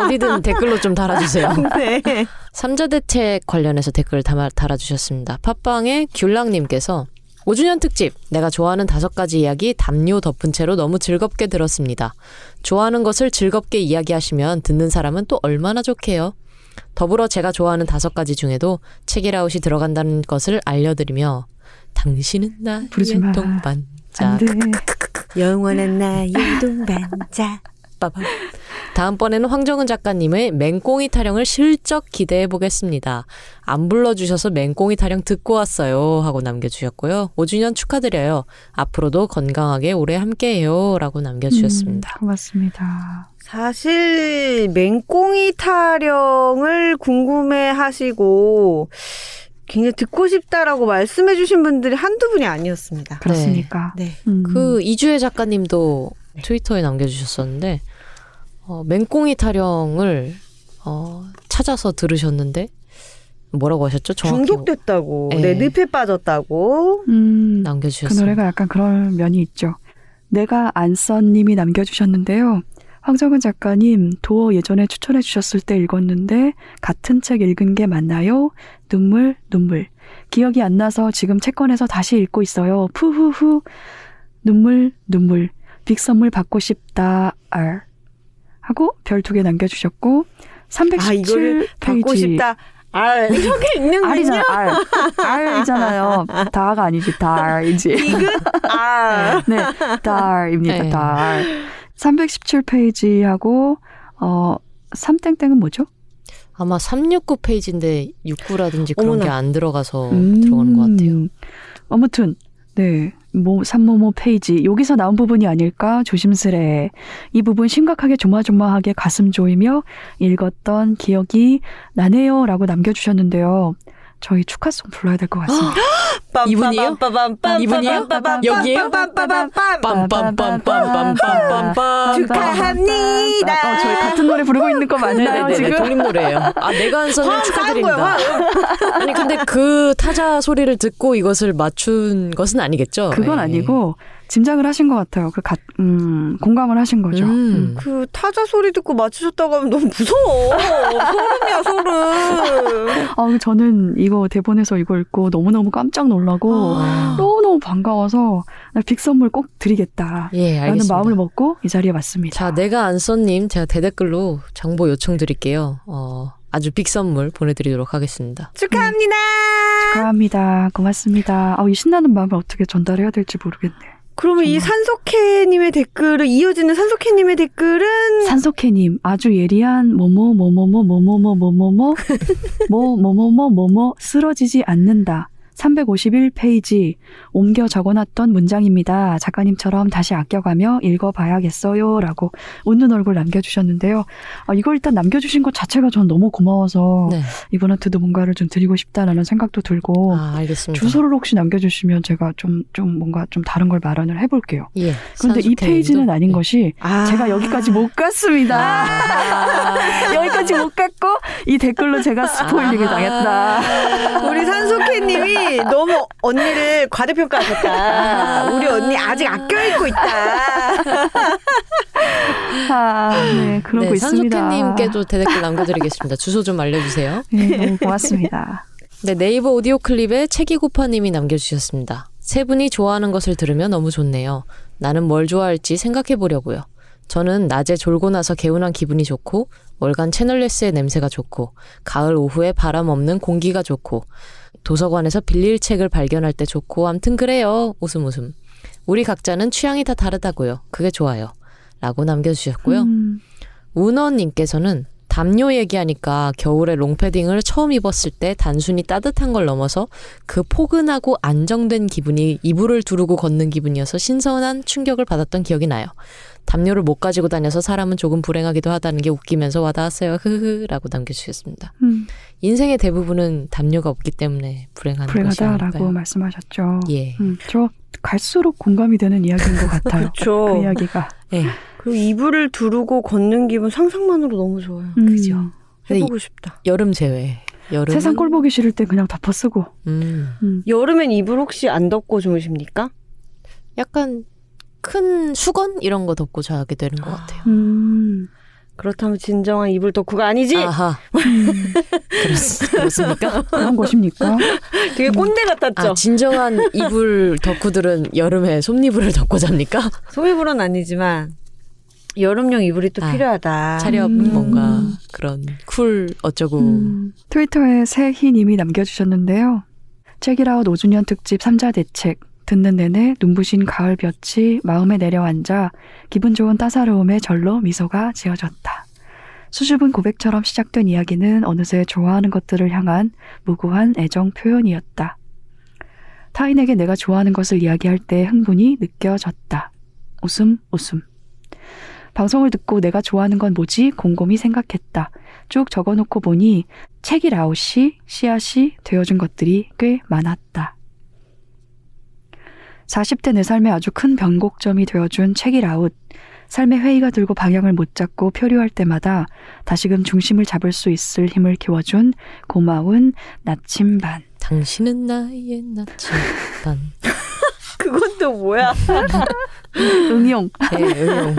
어디든 댓글로 좀 달아주세요. 네. 삼자 대책 관련해서 댓글 담아, 달아주셨습니다. 팟빵의 귤랑님께서 5주년 특집 내가 좋아하는 다섯 가지 이야기 담요 덮은 채로 너무 즐겁게 들었습니다. 좋아하는 것을 즐겁게 이야기하시면 듣는 사람은 또 얼마나 좋게요. 더불어 제가 좋아하는 다섯 가지 중에도 책이라웃이 들어간다는 것을 알려드리며 당신은 나의. 동반자. 영원한 나의 동반자. 다음번에는 황정은 작가님의 맹꽁이 타령을 실적 기대해 보겠습니다. 안 불러주셔서 맹꽁이 타령 듣고 왔어요. 하고 남겨주셨고요. 5주년 축하드려요. 앞으로도 건강하게 오래 함께해요. 라고 남겨주셨습니다. 음, 고맙습니다. 사실 맹꽁이 타령을 궁금해 하시고 굉장히 듣고 싶다라고 말씀해 주신 분들이 한두 분이 아니었습니다. 그렇습니까? 네. 음. 그 이주혜 작가님도 트위터에 남겨 주셨었는데 어, 맹꽁이 타령을 어, 찾아서 들으셨는데 뭐라고 하셨죠? 정확히 중독됐다고, 네. 네, 늪에 빠졌다고. 음, 그 남겨주셨습니다. 노래가 약간 그런 면이 있죠. 내가 안써님이 남겨주셨는데요. 황정은 작가님 도어 예전에 추천해 주셨을 때 읽었는데 같은 책 읽은 게 맞나요? 눈물 눈물 기억이 안 나서 지금 책 꺼내서 다시 읽고 있어요. 푸후후 눈물 눈물 빅 선물 받고 싶다 알 하고 별 두 개 남겨 주셨고 317 아, 받고. 싶다. 아, 이렇게 읽는군요. 알이잖아 알 알이잖아요. 다가 아니지 달이지. 이긋 아. 네, 달입니다. 네. 달. 317페이지하고 어 3땡땡은 뭐죠? 아마 369 페이지인데 69라든지 그런. 게 안 들어가서 음. 들어가는 것 같아요. 아무튼 네. 뭐 삼모모 페이지 여기서 나온 부분이 아닐까 조심스레 이 부분 심각하게 조마조마하게 가슴 조이며 읽었던 기억이 나네요라고 남겨주셨는데요. 저희 축하송 불러야 될 것 같습니다. 이분이요? 이분이요? 여기요? 축하합니다. 어, 저희 같은 노래 부르고 있는 거 맞나요? 네네네, 지금 돌림 노래예요. 아 내가 한 선을 축하드립니다. 아니 근데 그 타자 소리를 듣고 이것을 맞춘 것은 아니겠죠? 그건 네. 아니고. 짐작을 하신 것 같아요. 그 가, 음, 공감을 하신 거죠. 음. 그 타자 소리 듣고 맞추셨다고 하면 너무 무서워. 소름이야, 소름. 아, 저는 이거 대본에서 이거 읽고 너무너무 깜짝 놀라고 아. 너무너무 반가워서 나빅 선물 꼭 드리겠다. 예, 라는 알겠습니다. 마음을 먹고 이 자리에 왔습니다. 자, 내가 안 써님 제가 대댓글로 정보 요청 드릴게요. 어, 아주 빅 선물 보내드리도록 하겠습니다. 축하합니다. 축하합니다. 고맙습니다. 아, 이 신나는 마음을 어떻게 전달해야 될지 모르겠네. 그러면 이 산소케님의 댓글을 이어지는 산소케님의 댓글은 산소케님 아주 예리한 뭐뭐 뭐 뭐뭐 뭐뭐 뭐 뭐 뭐뭐 뭐 뭐 뭐뭐 뭐뭐 쓰러지지 않는다. 351페이지 옮겨 적어놨던 문장입니다. 작가님처럼 다시 아껴가며 읽어봐야겠어요. 라고 웃는 얼굴 남겨주셨는데요. 아, 이걸 일단 남겨주신 것 자체가 전 너무 고마워서 네. 이분한테도 뭔가를 좀 드리고 싶다라는 생각도 들고 아, 알겠습니다. 주소를 혹시 남겨주시면 제가 좀, 좀 뭔가 좀 다른 걸 마련을 해볼게요. 예. 그런데 이? 페이지는 아닌 네. 것이 아. 제가 여기까지 못 갔습니다. 아. 여기까지 못 갔고 이 댓글로 제가 스포일링을 당했다. 우리 산소케님이 너무 언니를 과대평가하셨다. 우리 언니 아직 아껴 읽고 있다. 아, 네, 그러고 네, 있습니다. 산소케님께도 대댓글 남겨드리겠습니다. 주소 좀 알려주세요. 네, 너무 고맙습니다. 네, 네이버 오디오 클립에 책이고파님이 남겨주셨습니다. 세 분이 좋아하는 것을 들으면 너무 좋네요. 나는 뭘 좋아할지 생각해 보려고요. 저는 낮에 졸고 나서 개운한 기분이 좋고 월간 채널레스의 냄새가 좋고 가을 오후에 바람 없는 공기가 좋고 도서관에서 빌릴 책을 발견할 때 좋고 암튼 그래요. 웃음 웃음. 우리 각자는 취향이 다 다르다고요. 그게 좋아요. 라고 남겨주셨고요. 음, 운원님께서는 담요 얘기하니까 겨울에 롱패딩을 처음 입었을 때 단순히 따뜻한 걸 넘어서 그 포근하고 안정된 기분이 이불을 두르고 걷는 기분이어서 신선한 충격을 받았던 기억이 나요. 담요를 못 가지고 다녀서 사람은 조금 불행하기도 하다는 게 웃기면서 와닿았어요. 흐흐라고 남겨주셨습니다. 음, 인생의 대부분은 담요가 없기 때문에 불행한 것이 불행하다라고? 말씀하셨죠. 예. 음, 저 갈수록 공감이 되는 이야기인 것 같아요. 그렇죠. 그 이야기가. 예. 그리고 이불을 두르고 걷는 기분 상상만으로 너무 좋아요. 음, 그죠. 해보고 싶다. 여름 제외. 여름 세상 꼴 보기 싫을 때 그냥 덮어 쓰고. 음. 음. 여름엔 이불 혹시 안 덮고 주무십니까? 약간 큰 수건 이런 거 덮고 자게 되는 것 같아요. 음, 그렇다면 진정한 이불 덕후가 아니지? 아하. 음, 그렇, 그렇습니까? 그런 것입니까? 되게 꼰대 같았죠? 아, 진정한 이불 덕후들은 여름에 솜이불을 덮고 잡니까? 소이불은 아니지만 여름용 이불이 또 아, 필요하다. 차렵 음. 뭔가 그런 쿨 어쩌고 음, 트위터에 새희님이 남겨주셨는데요. 책이라웃 5주년 특집 3자 대책. 듣는 내내 눈부신 가을 볕이 마음에 내려앉아 기분 좋은 따사로움에 절로 미소가 지어졌다. 수줍은 고백처럼 시작된 이야기는 어느새 좋아하는 것들을 향한 무고한 애정 표현이었다. 타인에게 내가 좋아하는 것을 이야기할 때 흥분이 느껴졌다. 웃음, 웃음. 방송을 듣고 내가 좋아하는 건 뭐지? 곰곰이 생각했다. 쭉 적어놓고 보니 책이 라웃이 씨앗이 되어준 것들이 꽤 많았다. 40대 내 삶에 아주 큰 변곡점이 되어준 책이라웃. 삶의 회의가 들고 방향을 못 잡고 표류할 때마다 다시금 중심을 잡을 수 있을 힘을 키워준 고마운 나침반. 당신은 나의 나침반 그건 또 뭐야? 응용. 예, 응용.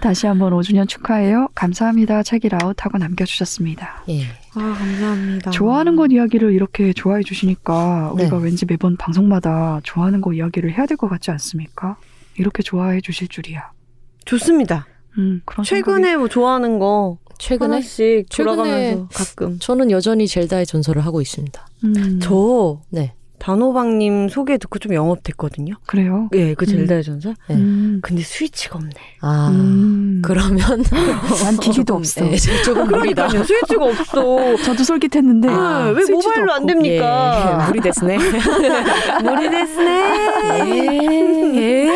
다시 한번 5주년 축하해요. 감사합니다. 책이라웃 하고 남겨주셨습니다. 예. 아 감사합니다. 좋아하는 것 이야기를 이렇게 좋아해 주시니까 우리가 네. 왠지 매번 방송마다 좋아하는 것 이야기를 해야 될 것 같지 않습니까? 이렇게 좋아해 주실 줄이야. 좋습니다. 음, 그런 최근에 뭐 좋아하는 거 최근에 하나씩 최근에 돌아가면서 가끔 저는 여전히 젤다의 전설을 하고 있습니다. 음, 저 네. 단호박님 소개 듣고 좀 영업됐거든요. 그래요. 예, 그 젤다의 전설. 네. 음, 근데 스위치가 없네. 아 음. 그러면 난 기기도 없어. 예, 조금 무리다. 그러니까요, 스위치가 없어. 저도 솔깃했는데 아, 네, 왜 모바일로 안 없고. 됩니까? 예, 무리 됐네. 무리 됐네. 예.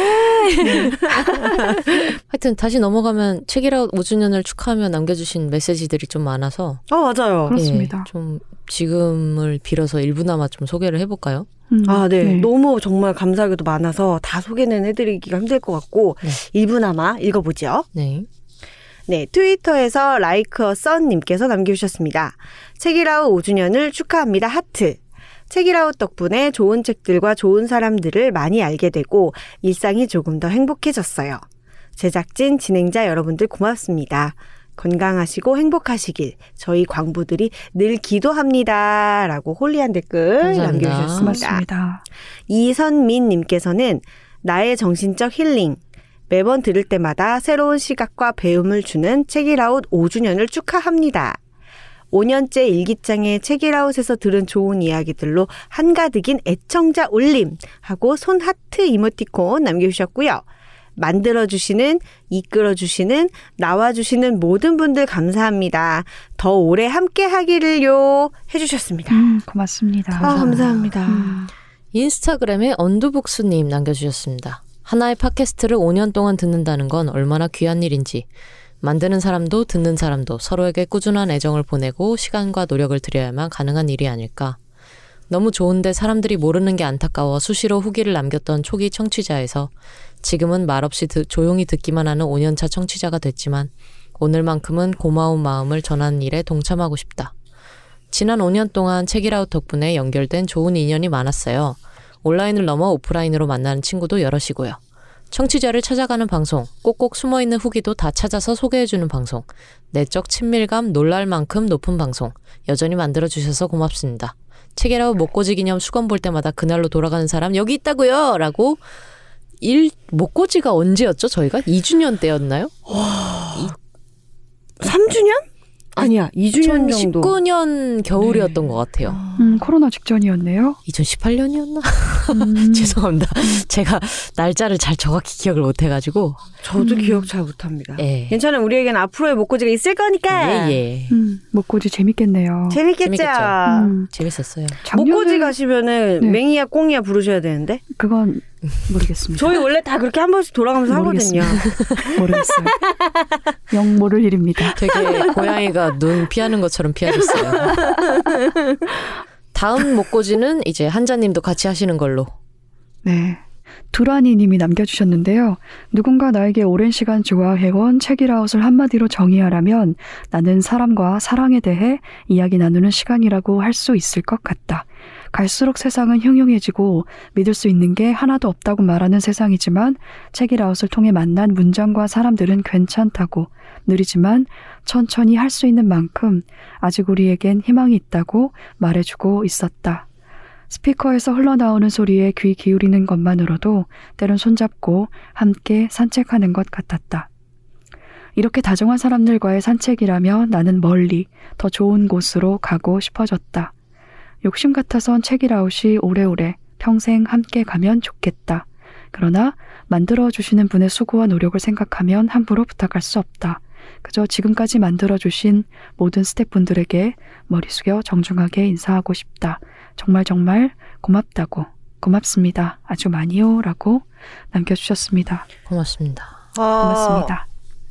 하여튼 다시 넘어가면 책이라웃 5주년을 축하하며 남겨주신 메시지들이 좀 많아서 아 맞아요. 그렇습니다. 예, 좀 지금을 빌어서 일부나마 좀 소개를 해볼까요? 음, 아, 네. 너무 정말 감사하게도 많아서 다 소개는 해드리기가 힘들 것 같고 네. 일부나마 읽어보죠. 네. 네, 트위터에서 라이크어 썬님께서 남겨주셨습니다. 책이라웃 5주년을 축하합니다. 하트. 책이라웃 덕분에 좋은 책들과 좋은 사람들을 많이 알게 되고 일상이 조금 더 행복해졌어요. 제작진, 진행자 여러분들 고맙습니다. 건강하시고 행복하시길 저희 광부들이 늘 기도합니다. 라고 홀리한 댓글 감사합니다. 남겨주셨습니다. 고맙습니다. 이선민 님께서는 나의 정신적 힐링. 매번 들을 때마다 새로운 시각과 배움을 주는 책이라웃 5주년을 축하합니다. 5년째 일기장에 책이라웃에서 들은 좋은 이야기들로 한가득인 애청자 올림 하고 손 하트 이모티콘 남겨주셨고요. 만들어주시는, 이끌어주시는, 나와주시는 모든 분들 감사합니다. 더 오래 함께 하기를요. 해주셨습니다. 음, 고맙습니다. 아, 감사합니다. 음, 인스타그램에 언두복수님 남겨주셨습니다. 하나의 팟캐스트를 5년 동안 듣는다는 건 얼마나 귀한 일인지. 만드는 사람도 듣는 사람도 서로에게 꾸준한 애정을 보내고 시간과 노력을 들여야만 가능한 일이 아닐까. 너무 좋은데 사람들이 모르는 게 안타까워 수시로 후기를 남겼던 초기 청취자에서 지금은 말없이 듣- 조용히 듣기만 하는 5년차 청취자가 됐지만 오늘만큼은 고마운 마음을 전하는 일에 동참하고 싶다. 지난 5년 동안 책이라웃 덕분에 연결된 좋은 인연이 많았어요. 온라인을 넘어 오프라인으로 만나는 친구도 여럿이고요. 청취자를 찾아가는 방송, 꼭꼭 숨어있는 후기도 다 찾아서 소개해주는 방송, 내적 친밀감 놀랄 만큼 높은 방송, 여전히 만들어주셔서 고맙습니다. 책이라웃 목고지 기념 수건 볼 때마다 그날로 돌아가는 사람 여기 있다고요! 라고 일 목고지가 언제였죠? 저희가 2주년 때였나요? 3주년? 아니야, 2주년 정도. 2019년 겨울이었던 것 같아요. 음, 코로나 직전이었네요. 2018년이었나? 음, 죄송합니다. 제가 날짜를 잘 정확히 기억을 못 해가지고. 저도 음. 기억 잘 못합니다. 예. 괜찮아요. 우리에겐 앞으로의 목고지가 있을 거니까. 예, 예. 음, 목고지 재밌겠네요. 재밌겠죠? 재밌겠죠. 음, 재밌었어요. 작년에 목고지 가시면은 네. 맹이야 꽁이야 부르셔야 되는데 그건 모르겠습니다. 저희 원래 다 그렇게 한 번씩 돌아가면서 하거든요. 모르겠어요. 영 모를 일입니다. 되게 고양이가 눈 피하는 것처럼 피하셨어요. 다음 목고지는 이제 한자님도 같이 하시는 걸로. 네. 두라니 님이 남겨주셨는데요. 누군가 나에게 오랜 시간 좋아해온 책이라웃을 한마디로 정의하라면 나는 사람과 사랑에 대해 이야기 나누는 시간이라고 할 수 있을 것 같다. 갈수록 세상은 흉흉해지고 믿을 수 있는 게 하나도 없다고 말하는 세상이지만 책이라웃을 통해 만난 문장과 사람들은 괜찮다고 느리지만 천천히 할 수 있는 만큼 아직 우리에겐 희망이 있다고 말해주고 있었다. 스피커에서 흘러나오는 소리에 귀 기울이는 것만으로도 때론 손잡고 함께 산책하는 것 같았다. 이렇게 다정한 사람들과의 산책이라면 나는 멀리 더 좋은 곳으로 가고 싶어졌다. 욕심 같아선 책이라웃이 오래오래 평생 함께 가면 좋겠다. 그러나 만들어 주시는 분의 수고와 노력을 생각하면 함부로 부탁할 수 없다. 그저 지금까지 만들어 주신 모든 스태프분들에게 머리 숙여 정중하게 인사하고 싶다. 정말 정말 고맙다고 고맙습니다. 아주 많이요 라고 남겨주셨습니다. 고맙습니다. 아, 고맙습니다.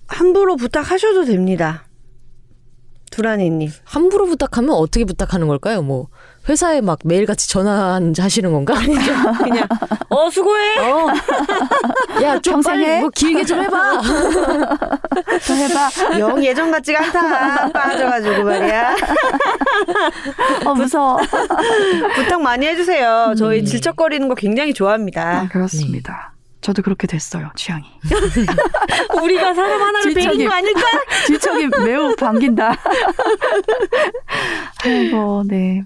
함부로 부탁하셔도 됩니다. 두라니님. 함부로 부탁하면 어떻게 부탁하는 걸까요? 뭐 회사에 막 매일같이 전화 하시는 건가? 그냥 어 수고해. 어. 야, 좀 평생 빨리 해? 뭐 길게 좀 해봐. 더 해봐. 영 예전 같지가 않다. 빠져가지고 말이야. 어 무서워. 부탁 많이 해주세요. 저희 음. 질척거리는 거 굉장히 아, 좋아합니다. 그렇습니다. 저도 그렇게 됐어요. 취향이. 우리가 사람 하나를 베린 거 아닐까? 질척이 매우 반긴다. 아이고, 네.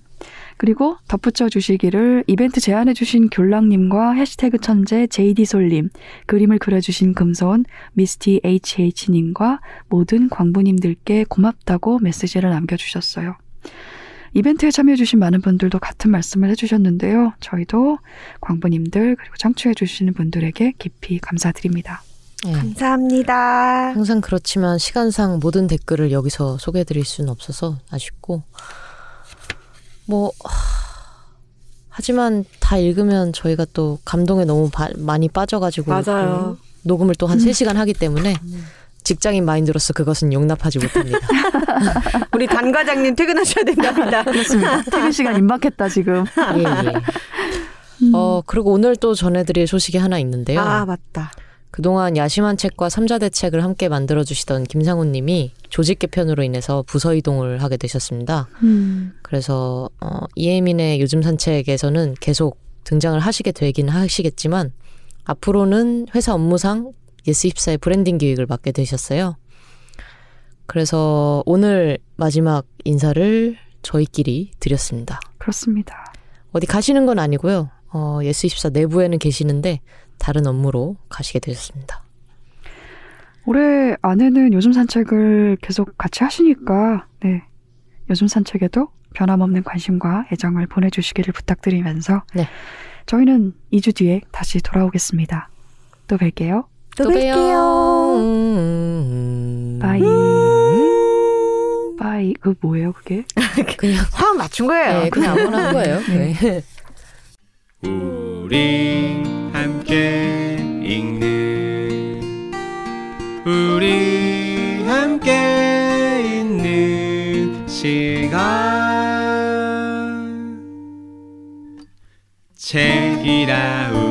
그리고 덧붙여 주시기를 이벤트 제안해 주신 귤랑님과 해시태그 천재 JD솔님, 그림을 그려주신 금손 미스티 HH님과 모든 광부님들께 고맙다고 메시지를 남겨주셨어요. 이벤트에 참여해주신 많은 분들도 같은 말씀을 해주셨는데요. 저희도 광부님들 그리고 청취해주시는 분들에게 깊이 감사드립니다. 네. 감사합니다. 항상 그렇지만 시간상 모든 댓글을 여기서 소개해드릴 수는 없어서 아쉽고 뭐 하, 하지만 다 읽으면 저희가 또 감동에 너무 바- 많이 빠져가지고 맞아요. 그 녹음을 또 한 3시간 하기 때문에 직장인 마인드로서 그것은 용납하지 못합니다. 우리 단 과장님 퇴근하셔야 된답니다. 그렇습니다. 퇴근 시간 임박했다 지금. 예, 예. 어, 그리고 오늘 또 전해드릴 소식이 하나 있는데요. 아 맞다. 그동안 야심한 책과 삼자 대 책을 함께 만들어 주시던 김상훈 님이 조직 개편으로 인해서 부서 이동을 하게 되셨습니다. 음. 그래서 어, 이혜민의 요즘 산책에서는 계속 등장을 하시게 되긴 하시겠지만 앞으로는 회사 업무상 예스24의 브랜딩 기획을 맡게 되셨어요. 그래서 오늘 마지막 인사를 저희끼리 드렸습니다. 그렇습니다. 어디 가시는 건 아니고요. 어, 예스24 내부에는 계시는데 다른 업무로 가시게 되셨습니다. 올해 안에는 요즘 산책을 계속 같이 하시니까 네 요즘 산책에도 변함없는 관심과 애정을 보내주시기를 부탁드리면서 네. 저희는 2주 뒤에 다시 돌아오겠습니다. 또 뵐게요. 또, 또 뵐게요. 음. Bye. Bye. 그 뭐예요 그게? 그냥 화음 맞춘 거예요. 네, 그냥 아무나 한 거예요. 네. 네. 우리 함께 읽는 우리 함께 있는 시간 책이라운